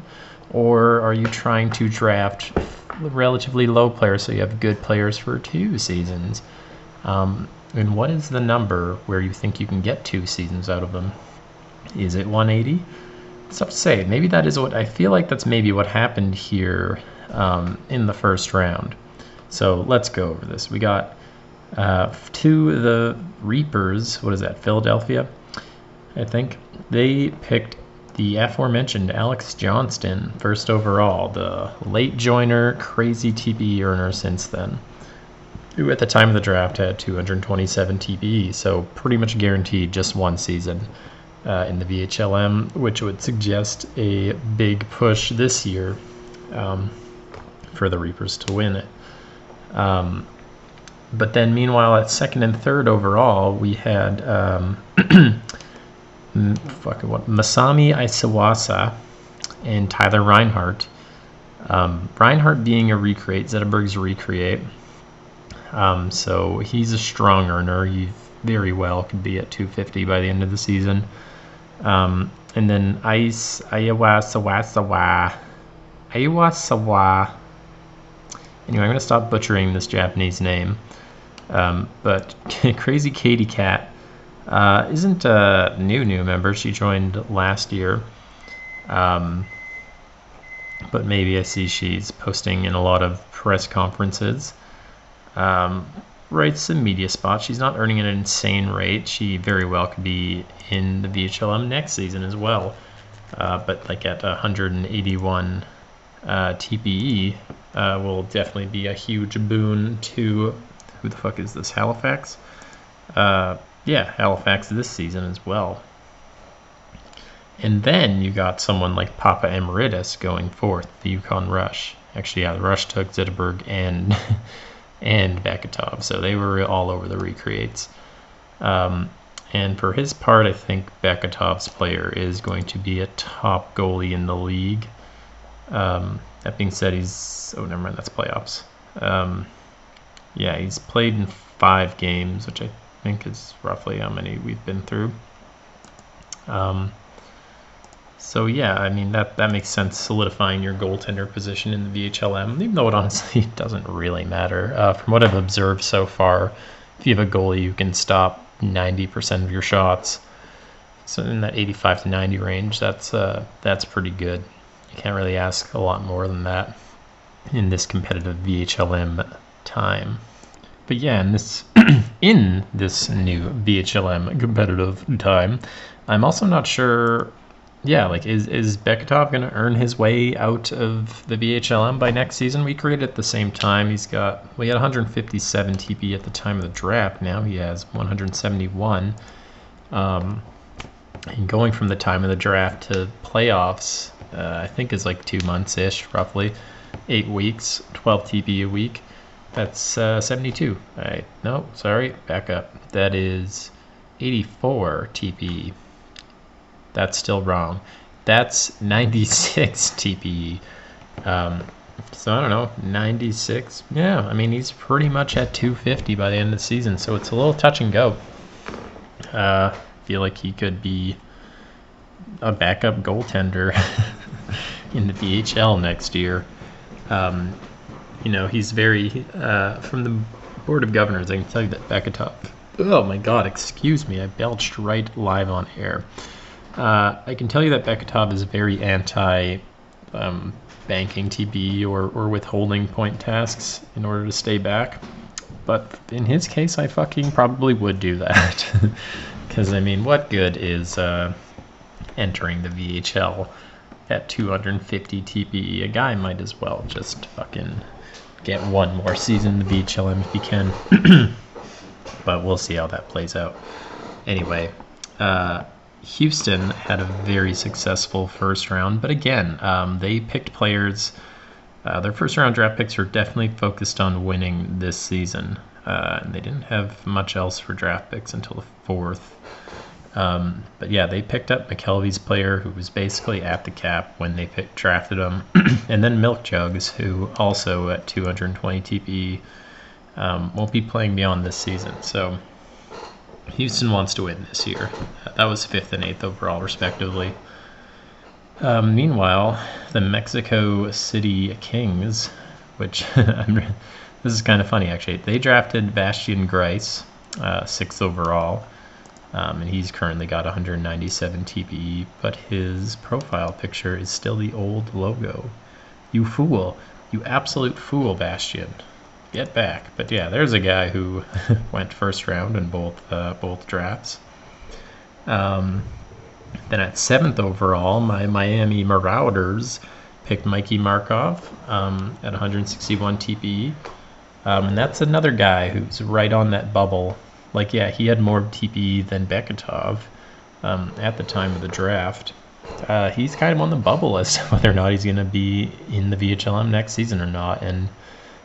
Or are you trying to draft relatively low players so you have good players for two seasons? Um, and what is the number where you think you can get two seasons out of them? Is it 180? It's tough to say. Maybe that is what I feel like that's maybe what happened here um, in the first round. So let's go over this. We got uh, to the Reapers, what is that, Philadelphia, I think. They picked the aforementioned Alex Johnston first overall, the late joiner, crazy TPE earner since then, who at the time of the draft had 227 TPE, so pretty much guaranteed just one season. Uh, in the VHLM, which would suggest a big push this year um, for the Reapers to win it. Um, but then, meanwhile, at second and third overall, we had um, [clears throat] fucking what Masami Isawasa and Tyler Reinhardt. Um, Reinhardt being a recreate, Zetterberg's recreate. Um, so he's a strong earner. He very well could be at 250 by the end of the season. Um, and then Ice Ayawasawasawa. Ayawasawa. Anyway, I'm going to stop butchering this Japanese name. Um, but [laughs] Crazy Katie Cat uh, isn't a new new member. She joined last year. Um, but maybe I see she's posting in a lot of press conferences. Um, writes some media spots. She's not earning an insane rate. She very well could be in the VHLM next season as well. Uh, but like at 181 uh, TPE uh, will definitely be a huge boon to who the fuck is this? Halifax? Uh, yeah, Halifax this season as well. And then you got someone like Papa Emeritus going fourth, the Yukon Rush. Actually, yeah, the Rush took Zetterberg and [laughs] and Beketov, so they were all over the recreates. Um, and for his part, I think Beketov's player is going to be a top goalie in the league. Um, that being said, he's oh never mind, that's playoffs. Um, yeah, he's played in five games, which I think is roughly how many we've been through. Um, so yeah, I mean that that makes sense. Solidifying your goaltender position in the VHLM, even though it [laughs] honestly doesn't really matter. Uh, from what I've observed so far, if you have a goalie who can stop 90% of your shots, so in that 85 to 90 range, that's uh, that's pretty good. You can't really ask a lot more than that in this competitive VHLM time. But yeah, in this [clears throat] in this new VHLM competitive time, I'm also not sure. Yeah, like is is Beketov going to earn his way out of the VHLM by next season? We created at the same time. He's got well, he had 157 TP at the time of the draft. Now he has 171. Um, and going from the time of the draft to playoffs, uh, I think is like two months ish, roughly, eight weeks, 12 TP a week. That's uh, 72. I no, sorry, back up. That is 84 TPE. That's still wrong. That's 96 [laughs] TPE. Um, so I don't know, 96. Yeah, I mean he's pretty much at 250 by the end of the season, so it's a little touch and go. Uh, feel like he could be a backup goaltender [laughs] in the VHL next year. Um, you know, he's very uh, from the board of governors. I can tell you that Beketov. Oh my God! Excuse me, I belched right live on air. Uh, I can tell you that Beketov is very anti um, banking TP or, or withholding point tasks in order to stay back. But in his case, I fucking probably would do that. [laughs] Because, I mean, what good is uh, entering the VHL at 250 TPE? A guy might as well just fucking get one more season in the VHLM if he can. [clears throat] but we'll see how that plays out. Anyway, uh, Houston had a very successful first round, but again, um, they picked players. Uh, their first round draft picks were definitely focused on winning this season. Uh, and they didn't have much else for draft picks until the fourth. Um, but yeah, they picked up McKelvey's player, who was basically at the cap when they picked, drafted him, [clears throat] and then Milk Jugs, who also at 220 TPE um, won't be playing beyond this season. So Houston wants to win this year. That was fifth and eighth overall, respectively. Um, meanwhile, the Mexico City Kings, which [laughs] this is kind of funny actually, they drafted Bastian Grice, uh, sixth overall, um, and he's currently got 197 TPE, but his profile picture is still the old logo. You fool! You absolute fool, Bastian. get back. But yeah, there's a guy who [laughs] went first round in both uh, both drafts. Um, then at seventh overall, my Miami Marauders picked Mikey Markov um, at 161 TPE. Um, and that's another guy who's right on that bubble. Like, yeah, he had more TPE than Beketov um, at the time of the draft. Uh, he's kind of on the bubble as to [laughs] whether or not he's going to be in the VHLM next season or not. And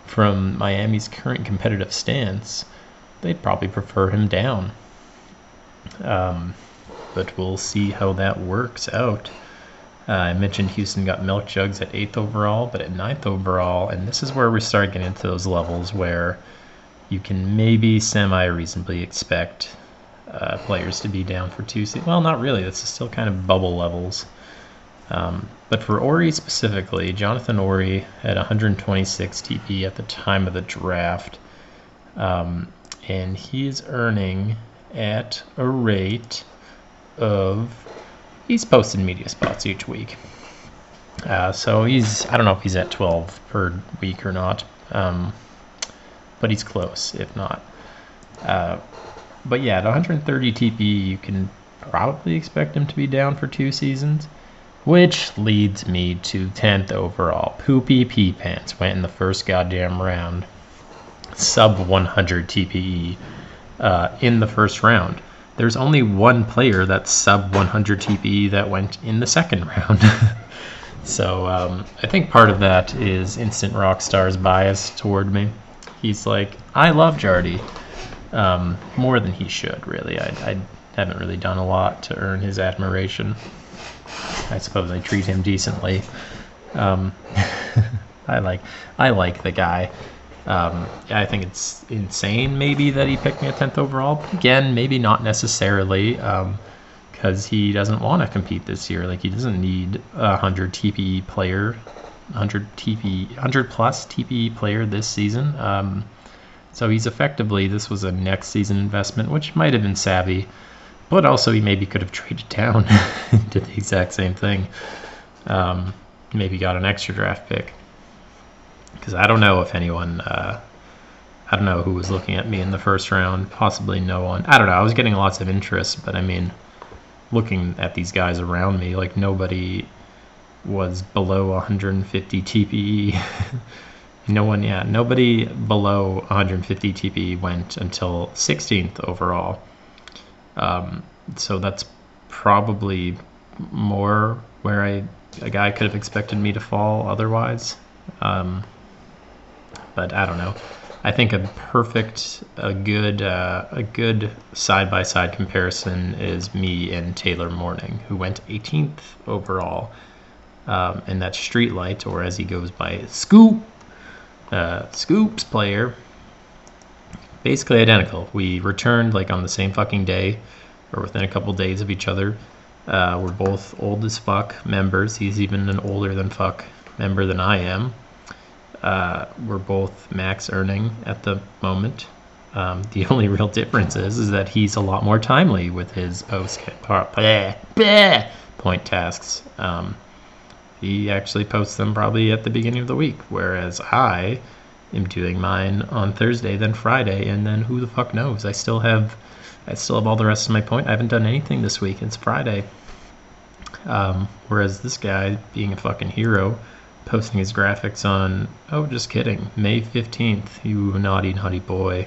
from Miami's current competitive stance, they'd probably prefer him down. Um, but we'll see how that works out. Uh, I mentioned Houston got milk jugs at eighth overall, but at ninth overall, and this is where we start getting into those levels where you can maybe semi reasonably expect uh, players to be down for two seasons. Well, not really. This is still kind of bubble levels. Um, but for Ori specifically, Jonathan Ori had 126 TP at the time of the draft. Um, and he's earning at a rate of. He's posted media spots each week. Uh, so he's. I don't know if he's at 12 per week or not. Um, but he's close, if not. Uh, but yeah, at 130 TP, you can probably expect him to be down for two seasons. Which leads me to 10th overall. Poopy Pee Pants went in the first goddamn round. Sub 100 TPE uh, in the first round. There's only one player that's sub 100 TPE that went in the second [laughs] round. so um, I think part of that is Instant Rockstar's bias toward me. He's like, I love Jardy. Um, more than he should, really. I, I haven't really done a lot to earn his admiration. I suppose I treat him decently. Um, [laughs] I like I like the guy. Um, I think it's insane maybe that he picked me at 10th overall. Again, maybe not necessarily because um, he doesn't want to compete this year. Like he doesn't need a 100 TPE player, 100 TP, 100 plus TPE player this season. Um, so he's effectively this was a next season investment, which might have been savvy. But also, he maybe could have traded down, [laughs] did the exact same thing. Um, maybe got an extra draft pick. Because I don't know if anyone, uh, I don't know who was looking at me in the first round. Possibly no one. I don't know. I was getting lots of interest, but I mean, looking at these guys around me, like nobody was below 150 TPE. [laughs] no one, yeah, nobody below 150 TPE went until 16th overall. Um, so that's probably more where I a guy could have expected me to fall otherwise. Um, but I don't know. I think a perfect, a good, uh, a good side by side comparison is me and Taylor Morning, who went 18th overall, um, and that Streetlight, or as he goes by, Scoop, uh, Scoops player. Basically identical. We returned like on the same fucking day, or within a couple days of each other. Uh, we're both old as fuck members. He's even an older than fuck member than I am. Uh, we're both max earning at the moment. Um, the [laughs] only real difference is, is that he's a lot more timely with his post point tasks. Um, he actually posts them probably at the beginning of the week, whereas I am doing mine on Thursday, then Friday, and then who the fuck knows? I still have, I still have all the rest of my point. I haven't done anything this week. It's Friday. Um, whereas this guy, being a fucking hero, posting his graphics on, oh, just kidding, May 15th. You naughty, naughty boy.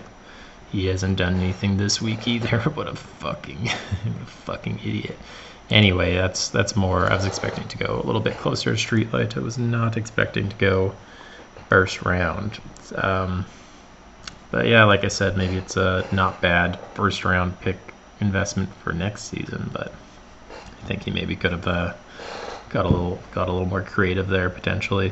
He hasn't done anything this week either. [laughs] what a fucking, [laughs] what a fucking idiot. Anyway, that's that's more. I was expecting to go a little bit closer to Streetlight. I was not expecting to go first round. Um, but yeah, like I said, maybe it's a not bad first round pick investment for next season. But I think he maybe could have uh, got a little got a little more creative there potentially.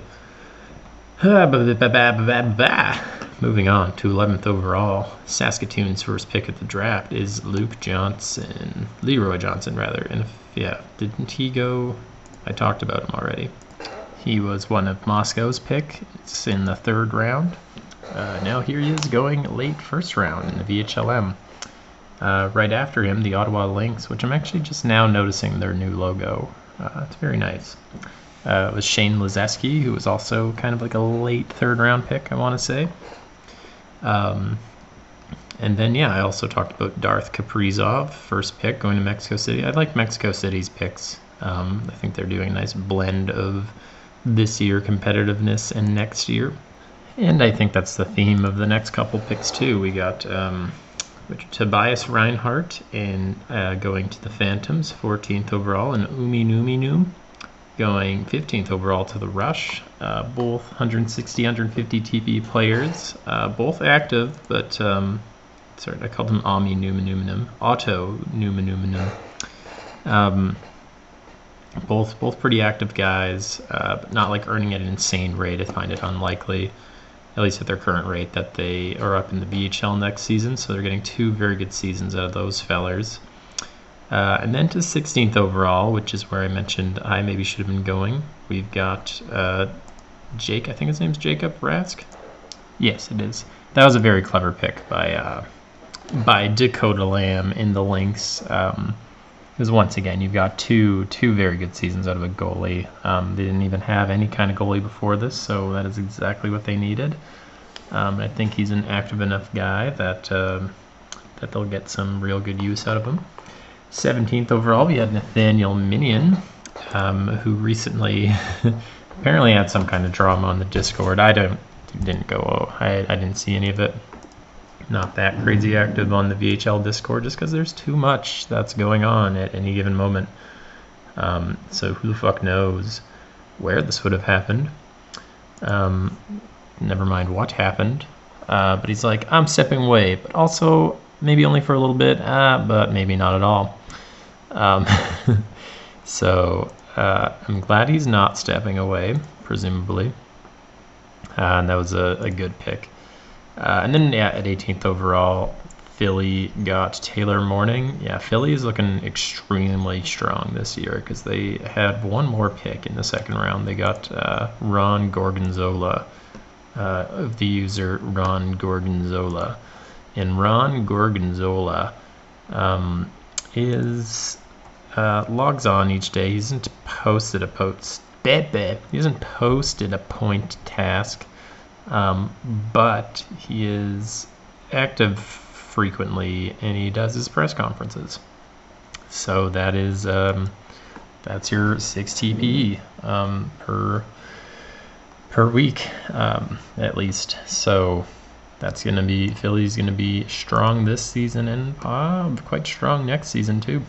Moving on to 11th overall, Saskatoon's first pick at the draft is Luke Johnson, Leroy Johnson rather. And if, yeah, didn't he go? I talked about him already. He was one of Moscow's pick. It's in the third round. Uh, now here he is going late first round in the VHLM. Uh, right after him, the Ottawa Lynx, which I'm actually just now noticing their new logo. Uh, it's very nice. Uh, it was Shane Lazeski, who was also kind of like a late third round pick, I want to say. Um, and then, yeah, I also talked about Darth Kaprizov, first pick going to Mexico City. I like Mexico City's picks. Um, I think they're doing a nice blend of this year competitiveness and next year. And I think that's the theme of the next couple picks, too. We got um, Tobias Reinhardt in uh, going to the Phantoms, 14th overall, and Umi Numi Noom going 15th overall to the Rush. Uh, both 160, 150 TP players, uh, both active, but um, sorry, I called them Ami Numanumanum, Auto Numanumanum. Um, both both pretty active guys, uh, but not like earning at an insane rate. I find it unlikely, at least at their current rate, that they are up in the VHL next season. So they're getting two very good seasons out of those fellers. Uh, and then to 16th overall, which is where I mentioned I maybe should have been going. We've got uh, Jake, I think his name's Jacob Rask. Yes, it is. That was a very clever pick by uh, by Dakota Lamb in the Lynx. Um, because once again, you've got two two very good seasons out of a goalie. Um, they didn't even have any kind of goalie before this, so that is exactly what they needed. Um, I think he's an active enough guy that uh, that they'll get some real good use out of him. 17th overall, we had Nathaniel Minion, um, who recently [laughs] apparently had some kind of drama on the Discord. I don't didn't go. I, I didn't see any of it. Not that crazy active on the VHL Discord, just because there's too much that's going on at any given moment. Um, so who the fuck knows where this would have happened? Um, never mind what happened. Uh, but he's like, I'm stepping away, but also maybe only for a little bit, uh, but maybe not at all. Um, [laughs] so uh, I'm glad he's not stepping away, presumably. Uh, and that was a, a good pick. Uh, and then, yeah, at 18th overall, Philly got Taylor Morning. Yeah, Philly is looking extremely strong this year because they had one more pick in the second round. They got uh, Ron Gorgonzola uh, of the user Ron Gorgonzola. And Ron Gorgonzola um, is uh, logs on each day. He hasn't posted a post. Bit he hasn't posted a point task, um, but he is active frequently, and he does his press conferences. So that is um, that's your six TPE um, per per week, um, at least. So that's going to be Philly's going to be strong this season and uh, quite strong next season too.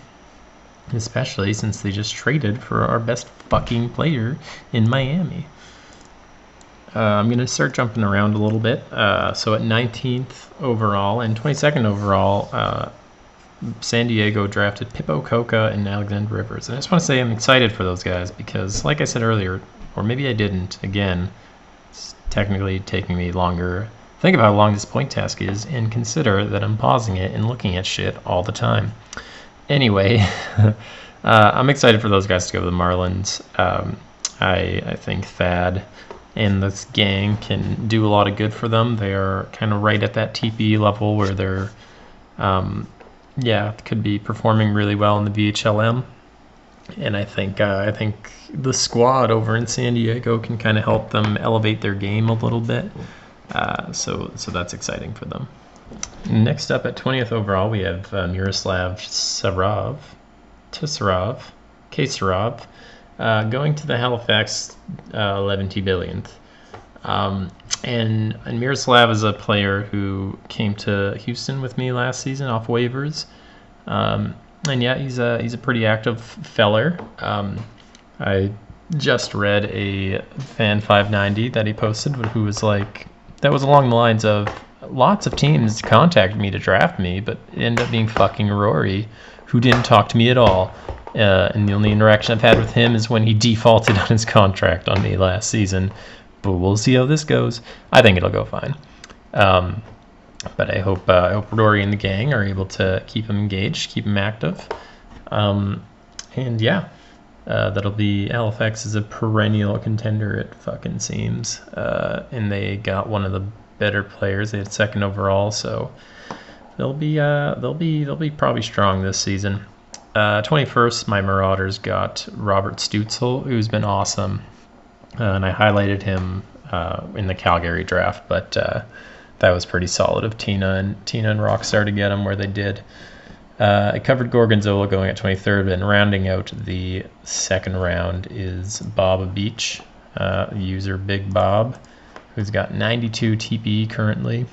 Especially since they just traded for our best fucking player in Miami. uh, I'm going to start jumping around a little bit. Uh, so at 19th overall and 22nd overall, uh, San Diego drafted Pippo Coca and Alexander Rivers. And I just want to say I'm excited for those guys because, like I said earlier, or maybe I didn't, again, it's technically taking me longer. Think about how long this point task is and consider that I'm pausing it and looking at shit all the time. Anyway, [laughs] uh, I'm excited for those guys to go to the Marlins. Um, I, I think Thad and this gang can do a lot of good for them. They are kind of right at that TPE level where they're um, yeah, could be performing really well in the VHLM. And I think uh, I think the squad over in San Diego can kind of help them elevate their game a little bit. Uh, so so that's exciting for them. Next up at 20th overall, we have uh, Miroslav Sarov, Tisarov, Kasarov, uh, going to the Halifax uh, 11 T billionth. Um, and, and Miroslav is a player who came to Houston with me last season off waivers. Um, and yeah, he's a he's a pretty active feller. Um, I just read a fan 590 that he posted, who was like, that was along the lines of lots of teams contacted me to draft me, but it ended up being fucking Rory, who didn't talk to me at all. Uh, and the only interaction I've had with him is when he defaulted [laughs] on his contract on me last season but we'll see how this goes. I think it'll go fine. Um, but I hope uh, I hope Rory and the gang are able to keep him engaged, keep him active, um, and yeah, uh, that'll be Halifax is a perennial contender. It fucking seems, uh, and they got one of the better players. They had second overall, so they'll be uh, they'll be they'll be probably strong this season. Uh, 21st, my Marauders got Robert Stützle, who's been awesome uh, and I highlighted him in the Calgary draft, but that was pretty solid of Tina and Tina and Rockstar to get him where they did. Uh, I covered Gorgonzola going at 23rd, and rounding out the second round is Bob Beach, uh, user Big Bob, who's got 92 TPE currently.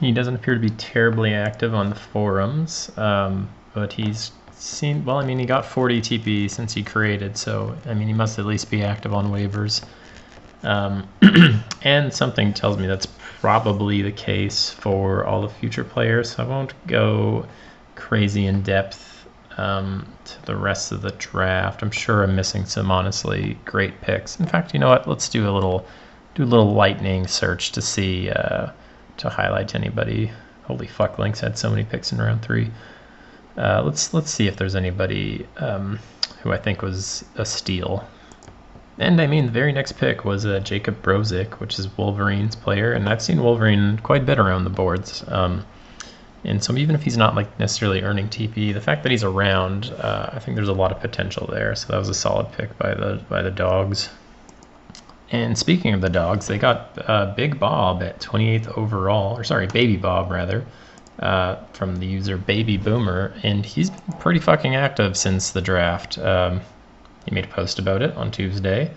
He doesn't appear to be terribly active on the forums, um, but he's seen. Well, I mean, he got 40 TP since he created, so I mean, he must at least be active on waivers. Um, [clears throat] and something tells me that's probably the case for all the future players. So I won't go crazy in depth um, to the rest of the draft. I'm sure I'm missing some honestly great picks. In fact, you know what? Let's do a little do a little lightning search to see uh, to highlight anybody. Holy fuck, Lynx had so many picks in round three. Uh, let's let's see if there's anybody um, who I think was a steal. And I mean, the very next pick was uh, Jacob Brozik, which is Wolverine's player, and I've seen Wolverine quite a bit around the boards. Um, and so even if he's not like necessarily earning TP, the fact that he's around, uh, I think there's a lot of potential there. So that was a solid pick by the by the dogs. And speaking of the dogs, they got uh, Big Bob at 28th overall, or sorry, Baby Bob rather, uh, from the user Baby Boomer, and he's been pretty fucking active since the draft. Um, he made a post about it on Tuesday.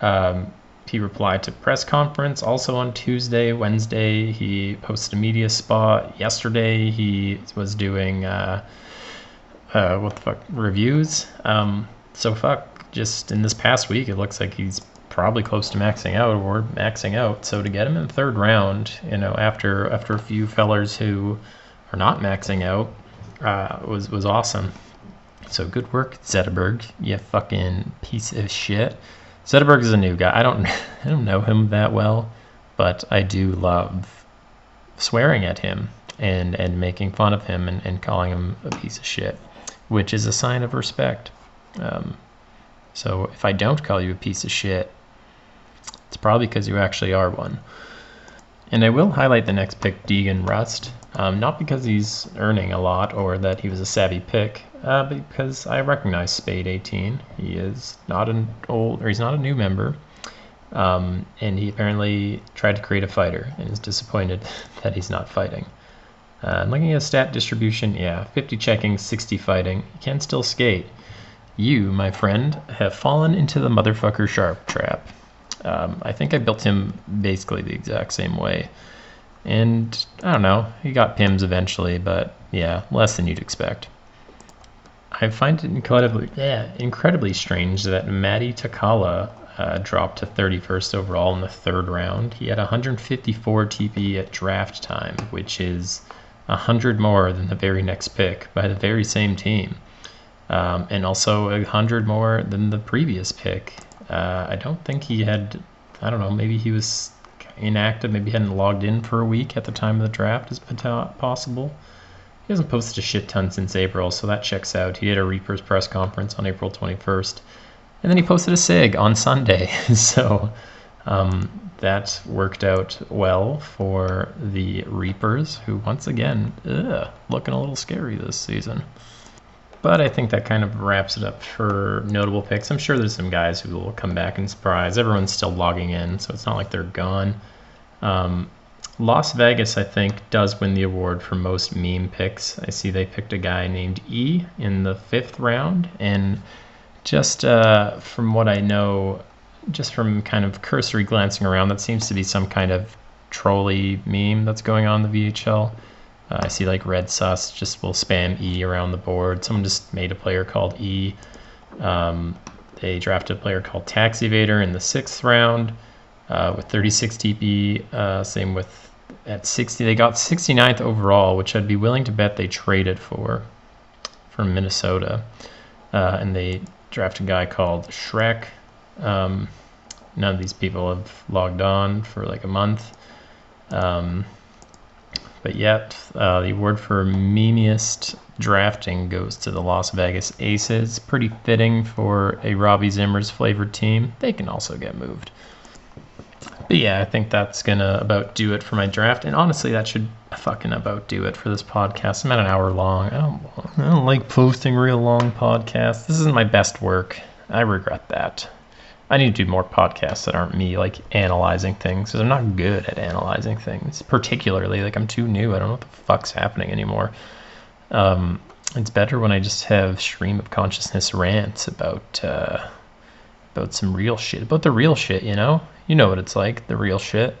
Um, he replied to press conference also on Tuesday, Wednesday. He posted a media spot. Yesterday, he was doing uh, uh, what the fuck reviews. Um, so fuck, just in this past week, it looks like he's probably close to maxing out or maxing out. So to get him in third round, you know, after after a few fellers who are not maxing out, uh, was was awesome. So good work, Zetterberg. You fucking piece of shit. Zetterberg is a new guy. I don't [laughs] I don't know him that well, but I do love swearing at him and and making fun of him and, and calling him a piece of shit, which is a sign of respect. Um, so if I don't call you a piece of shit, it's probably because you actually are one. And I will highlight the next pick, Deegan Rust. Um, not because he's earning a lot or that he was a savvy pick, uh, because I recognize Spade 18. He is not an old, or he's not a new member. Um, and he apparently tried to create a fighter and is disappointed [laughs] that he's not fighting. Uh, looking at stat distribution, yeah, 50 checking, 60 fighting. He can still skate. You, my friend, have fallen into the motherfucker sharp trap. Um, I think I built him basically the exact same way. And I don't know, he got PIMs eventually, but yeah, less than you'd expect. I find it incredibly, yeah, incredibly strange that Maddie Takala uh, dropped to 31st overall in the third round. He had 154 TP at draft time, which is 100 more than the very next pick by the very same team. Um, and also 100 more than the previous pick. Uh, I don't think he had, I don't know, maybe he was inactive, maybe hadn't logged in for a week at the time of the draft, is possible. He hasn't posted a shit ton since April, so that checks out. He had a Reapers press conference on April 21st, and then he posted a SIG on Sunday. [laughs] so um, that worked out well for the Reapers, who once again, ugh, looking a little scary this season. But I think that kind of wraps it up for notable picks. I'm sure there's some guys who will come back and surprise. Everyone's still logging in, so it's not like they're gone. Um, Las Vegas, I think, does win the award for most meme picks. I see they picked a guy named E in the fifth round, and just uh, from what I know, just from kind of cursory glancing around, that seems to be some kind of trolley meme that's going on in the VHL. Uh, I see like Red Sus just will spam E around the board. Someone just made a player called E. Um, they drafted a player called Tax Evader in the sixth round uh, with 36 TP. Uh, same with at 60. They got 69th overall, which I'd be willing to bet they traded for from Minnesota. Uh, and they drafted a guy called Shrek. Um, none of these people have logged on for like a month. Um, but yet, uh, the award for memeiest drafting goes to the Las Vegas Aces. Pretty fitting for a Robbie Zimmers flavored team. They can also get moved. But yeah, I think that's gonna about do it for my draft. And honestly, that should fucking about do it for this podcast. I'm at an hour long. I don't, I don't like posting real long podcasts. This isn't my best work. I regret that. I need to do more podcasts that aren't me like analyzing things because I'm not good at analyzing things. Particularly, like I'm too new. I don't know what the fuck's happening anymore. Um, it's better when I just have stream of consciousness rants about uh, about some real shit, about the real shit. You know, you know what it's like, the real shit.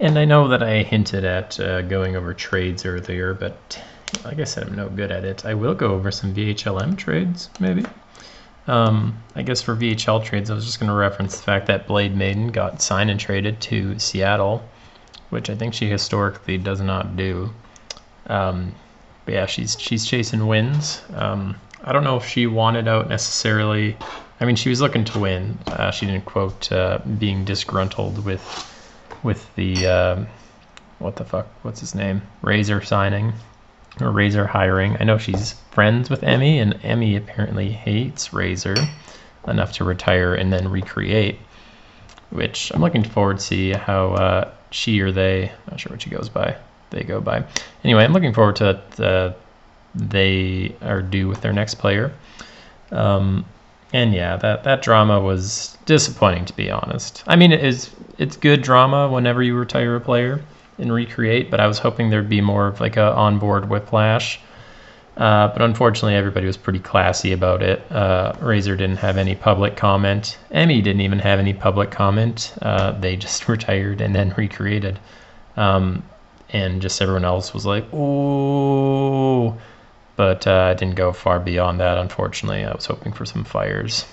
And I know that I hinted at uh, going over trades earlier, but like I said, I'm no good at it. I will go over some VHLM trades, maybe. Um, I guess for VHL trades, I was just going to reference the fact that Blade Maiden got signed and traded to Seattle, which I think she historically does not do. Um, but yeah, she's she's chasing wins. Um, I don't know if she wanted out necessarily I mean, she was looking to win. Uh, she didn't quote uh, being disgruntled with with the uh, what the fuck? What's his name? Razor signing Razor hiring. I know she's friends with Emmy, and Emmy apparently hates Razor enough to retire and then recreate. Which I'm looking forward to see how uh, she or they. Not sure what she goes by. They go by. Anyway, I'm looking forward to what uh, they are do with their next player. Um, and yeah, that that drama was disappointing to be honest. I mean, it is it's good drama whenever you retire a player and recreate, but I was hoping there'd be more of like a onboard whiplash. Uh, but unfortunately, everybody was pretty classy about it. Uh, Razor didn't have any public comment. Emmy didn't even have any public comment. Uh, they [laughs] just retired and then recreated. Um, and just everyone else was like, "Oh, but uh, I didn't go far beyond that, unfortunately. I was hoping for some fires.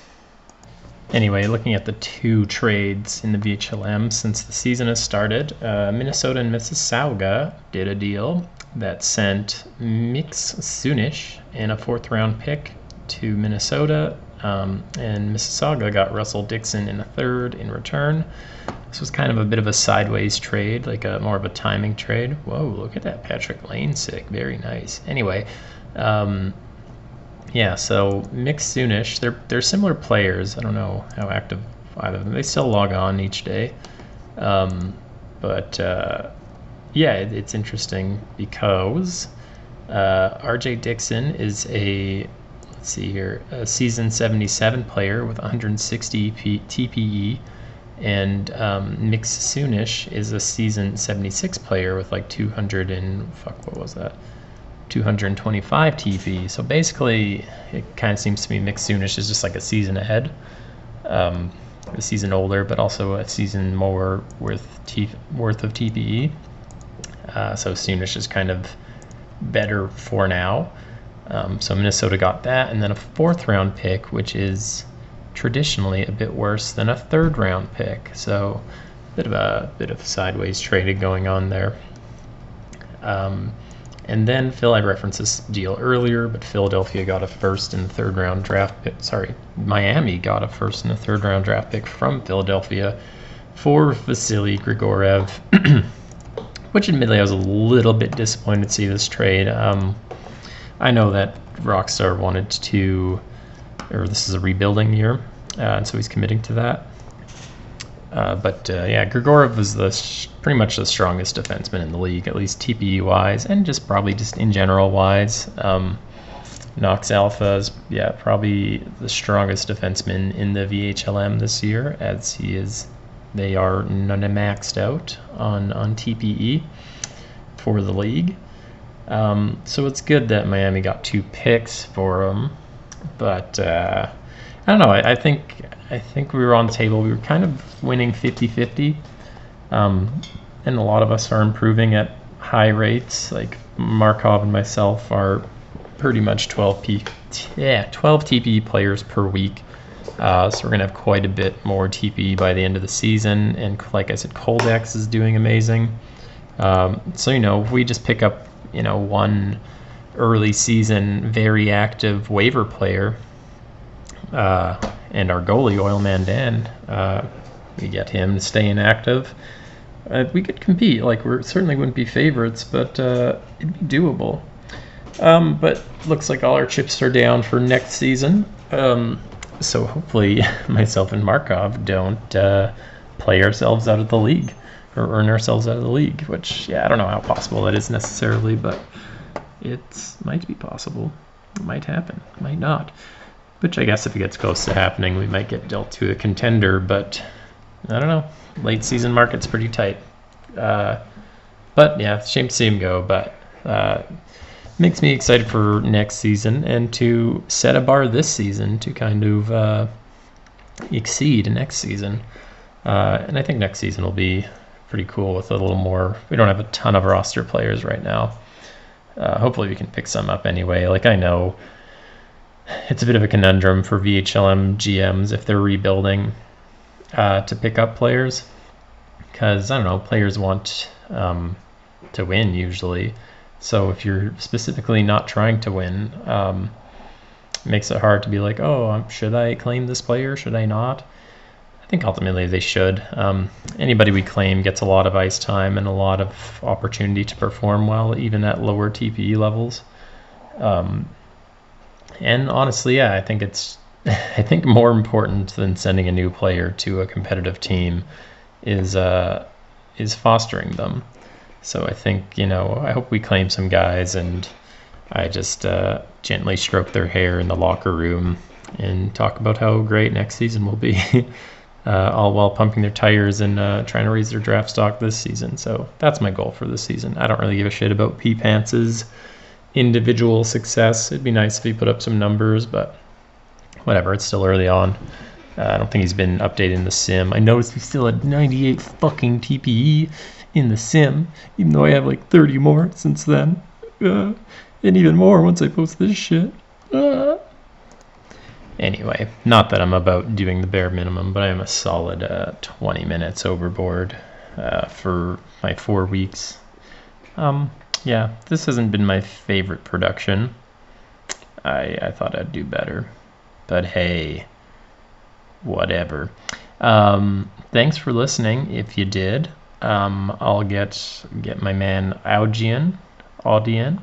Anyway, looking at the two trades in the VHLM since the season has started, uh, Minnesota and Mississauga did a deal that sent Mix Sunish and a fourth round pick to Minnesota, um, and Mississauga got Russell Dixon in a third in return. This was kind of a bit of a sideways trade, like a more of a timing trade. Whoa, look at that Patrick Lane sick, very nice. Anyway, um, yeah, so Mick Soonish, they're they're similar players. I don't know how active either of them. They still log on each day, um, but uh, yeah, it, it's interesting because uh, R.J. Dixon is a let's see here a season 77 player with 160 P- TPE, and um, Mick Soonish is a season 76 player with like 200 and fuck what was that? 225 TP. So basically, it kind of seems to me Mick Soonish is just like a season ahead, um, a season older, but also a season more worth t- worth of TPE. Uh, so Soonish is kind of better for now. Um, so Minnesota got that, and then a fourth round pick, which is traditionally a bit worse than a third round pick. So, bit of a bit of sideways trading going on there. Um, and then Phil, I referenced this deal earlier, but Philadelphia got a first and third round draft pick. Sorry, Miami got a first and a third round draft pick from Philadelphia for Vasily Grigorev, [clears throat] which admittedly I was a little bit disappointed to see this trade. Um, I know that Rockstar wanted to, or this is a rebuilding year, uh, and so he's committing to that. Uh, but uh, yeah, Grigorov was the sh- pretty much the strongest defenseman in the league, at least TPE wise, and just probably just in general wise. Um, Knox Alpha is yeah probably the strongest defenseman in the VHLM this year, as he is. They are none maxed out on on TPE for the league. Um, so it's good that Miami got two picks for him, but uh, I don't know. I, I, think I think we were on the table. We were kind of winning 50-50, um, and a lot of us are improving at high rates. Like Markov and myself are pretty much 12 p yeah 12 TPE players per week. Uh, so we're gonna have quite a bit more TPE by the end of the season. And like I said, Coldex is doing amazing. Um, so you know, if we just pick up you know one early season very active waiver player uh, and our goalie Oilman Dan, uh, we get him staying active. Uh, we could compete. Like we certainly wouldn't be favorites, but uh, it'd be doable. Um, but looks like all our chips are down for next season. Um, so hopefully, [laughs] myself and Markov don't uh, play ourselves out of the league or earn ourselves out of the league. Which, yeah, I don't know how possible that is necessarily, but it might be possible. It might happen. Might not. Which I guess if it gets close to happening, we might get dealt to a contender. But I don't know. Late season market's pretty tight. Uh, but yeah, shame to see him go. But uh, makes me excited for next season and to set a bar this season to kind of uh, exceed next season. Uh, and I think next season will be pretty cool with a little more. We don't have a ton of roster players right now. Uh, hopefully, we can pick some up anyway. Like I know it's a bit of a conundrum for VHLM GMs if they're rebuilding uh, to pick up players because I don't know players want um, to win usually. So if you're specifically not trying to win, um, it makes it hard to be like, oh, um, should I claim this player? Should I not? I think ultimately they should. Um, anybody we claim gets a lot of ice time and a lot of opportunity to perform well, even at lower TPE levels. Um, and honestly, yeah, I think it's [laughs] I think more important than sending a new player to a competitive team is uh, is fostering them. So I think you know I hope we claim some guys and I just uh, gently stroke their hair in the locker room and talk about how great next season will be. [laughs] uh, all while pumping their tires and uh, trying to raise their draft stock this season. So that's my goal for this season. I don't really give a shit about pee Pants's individual success. It'd be nice if he put up some numbers, but whatever. It's still early on. Uh, I don't think he's been updating the sim. I noticed he's still at 98 fucking TPE in the sim, even though I have like 30 more since then. Uh, and even more once I post this shit. Uh. Anyway, not that I'm about doing the bare minimum, but I am a solid uh, 20 minutes overboard uh, for my four weeks. Um, yeah, this hasn't been my favorite production. I, I thought I'd do better. But hey, whatever. Um, thanks for listening. If you did, um, I'll get get my man Audian, Audian,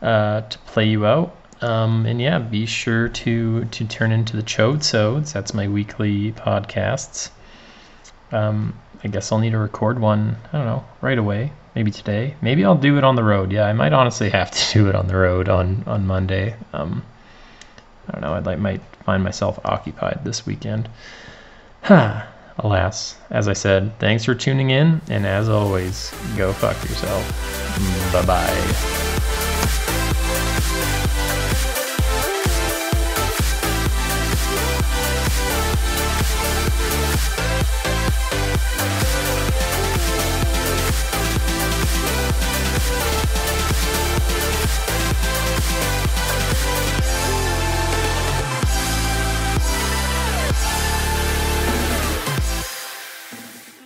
uh, to play you out. Um, and yeah, be sure to to turn into the Chodesodes. That's my weekly podcasts. Um, I guess I'll need to record one. I don't know right away maybe today. Maybe I'll do it on the road. Yeah, I might honestly have to [laughs] do it on the road on on Monday. Um, I don't know. I like might find myself occupied this weekend. Ha. [sighs] Alas, as I said, thanks for tuning in, and as always, go fuck yourself. Bye bye.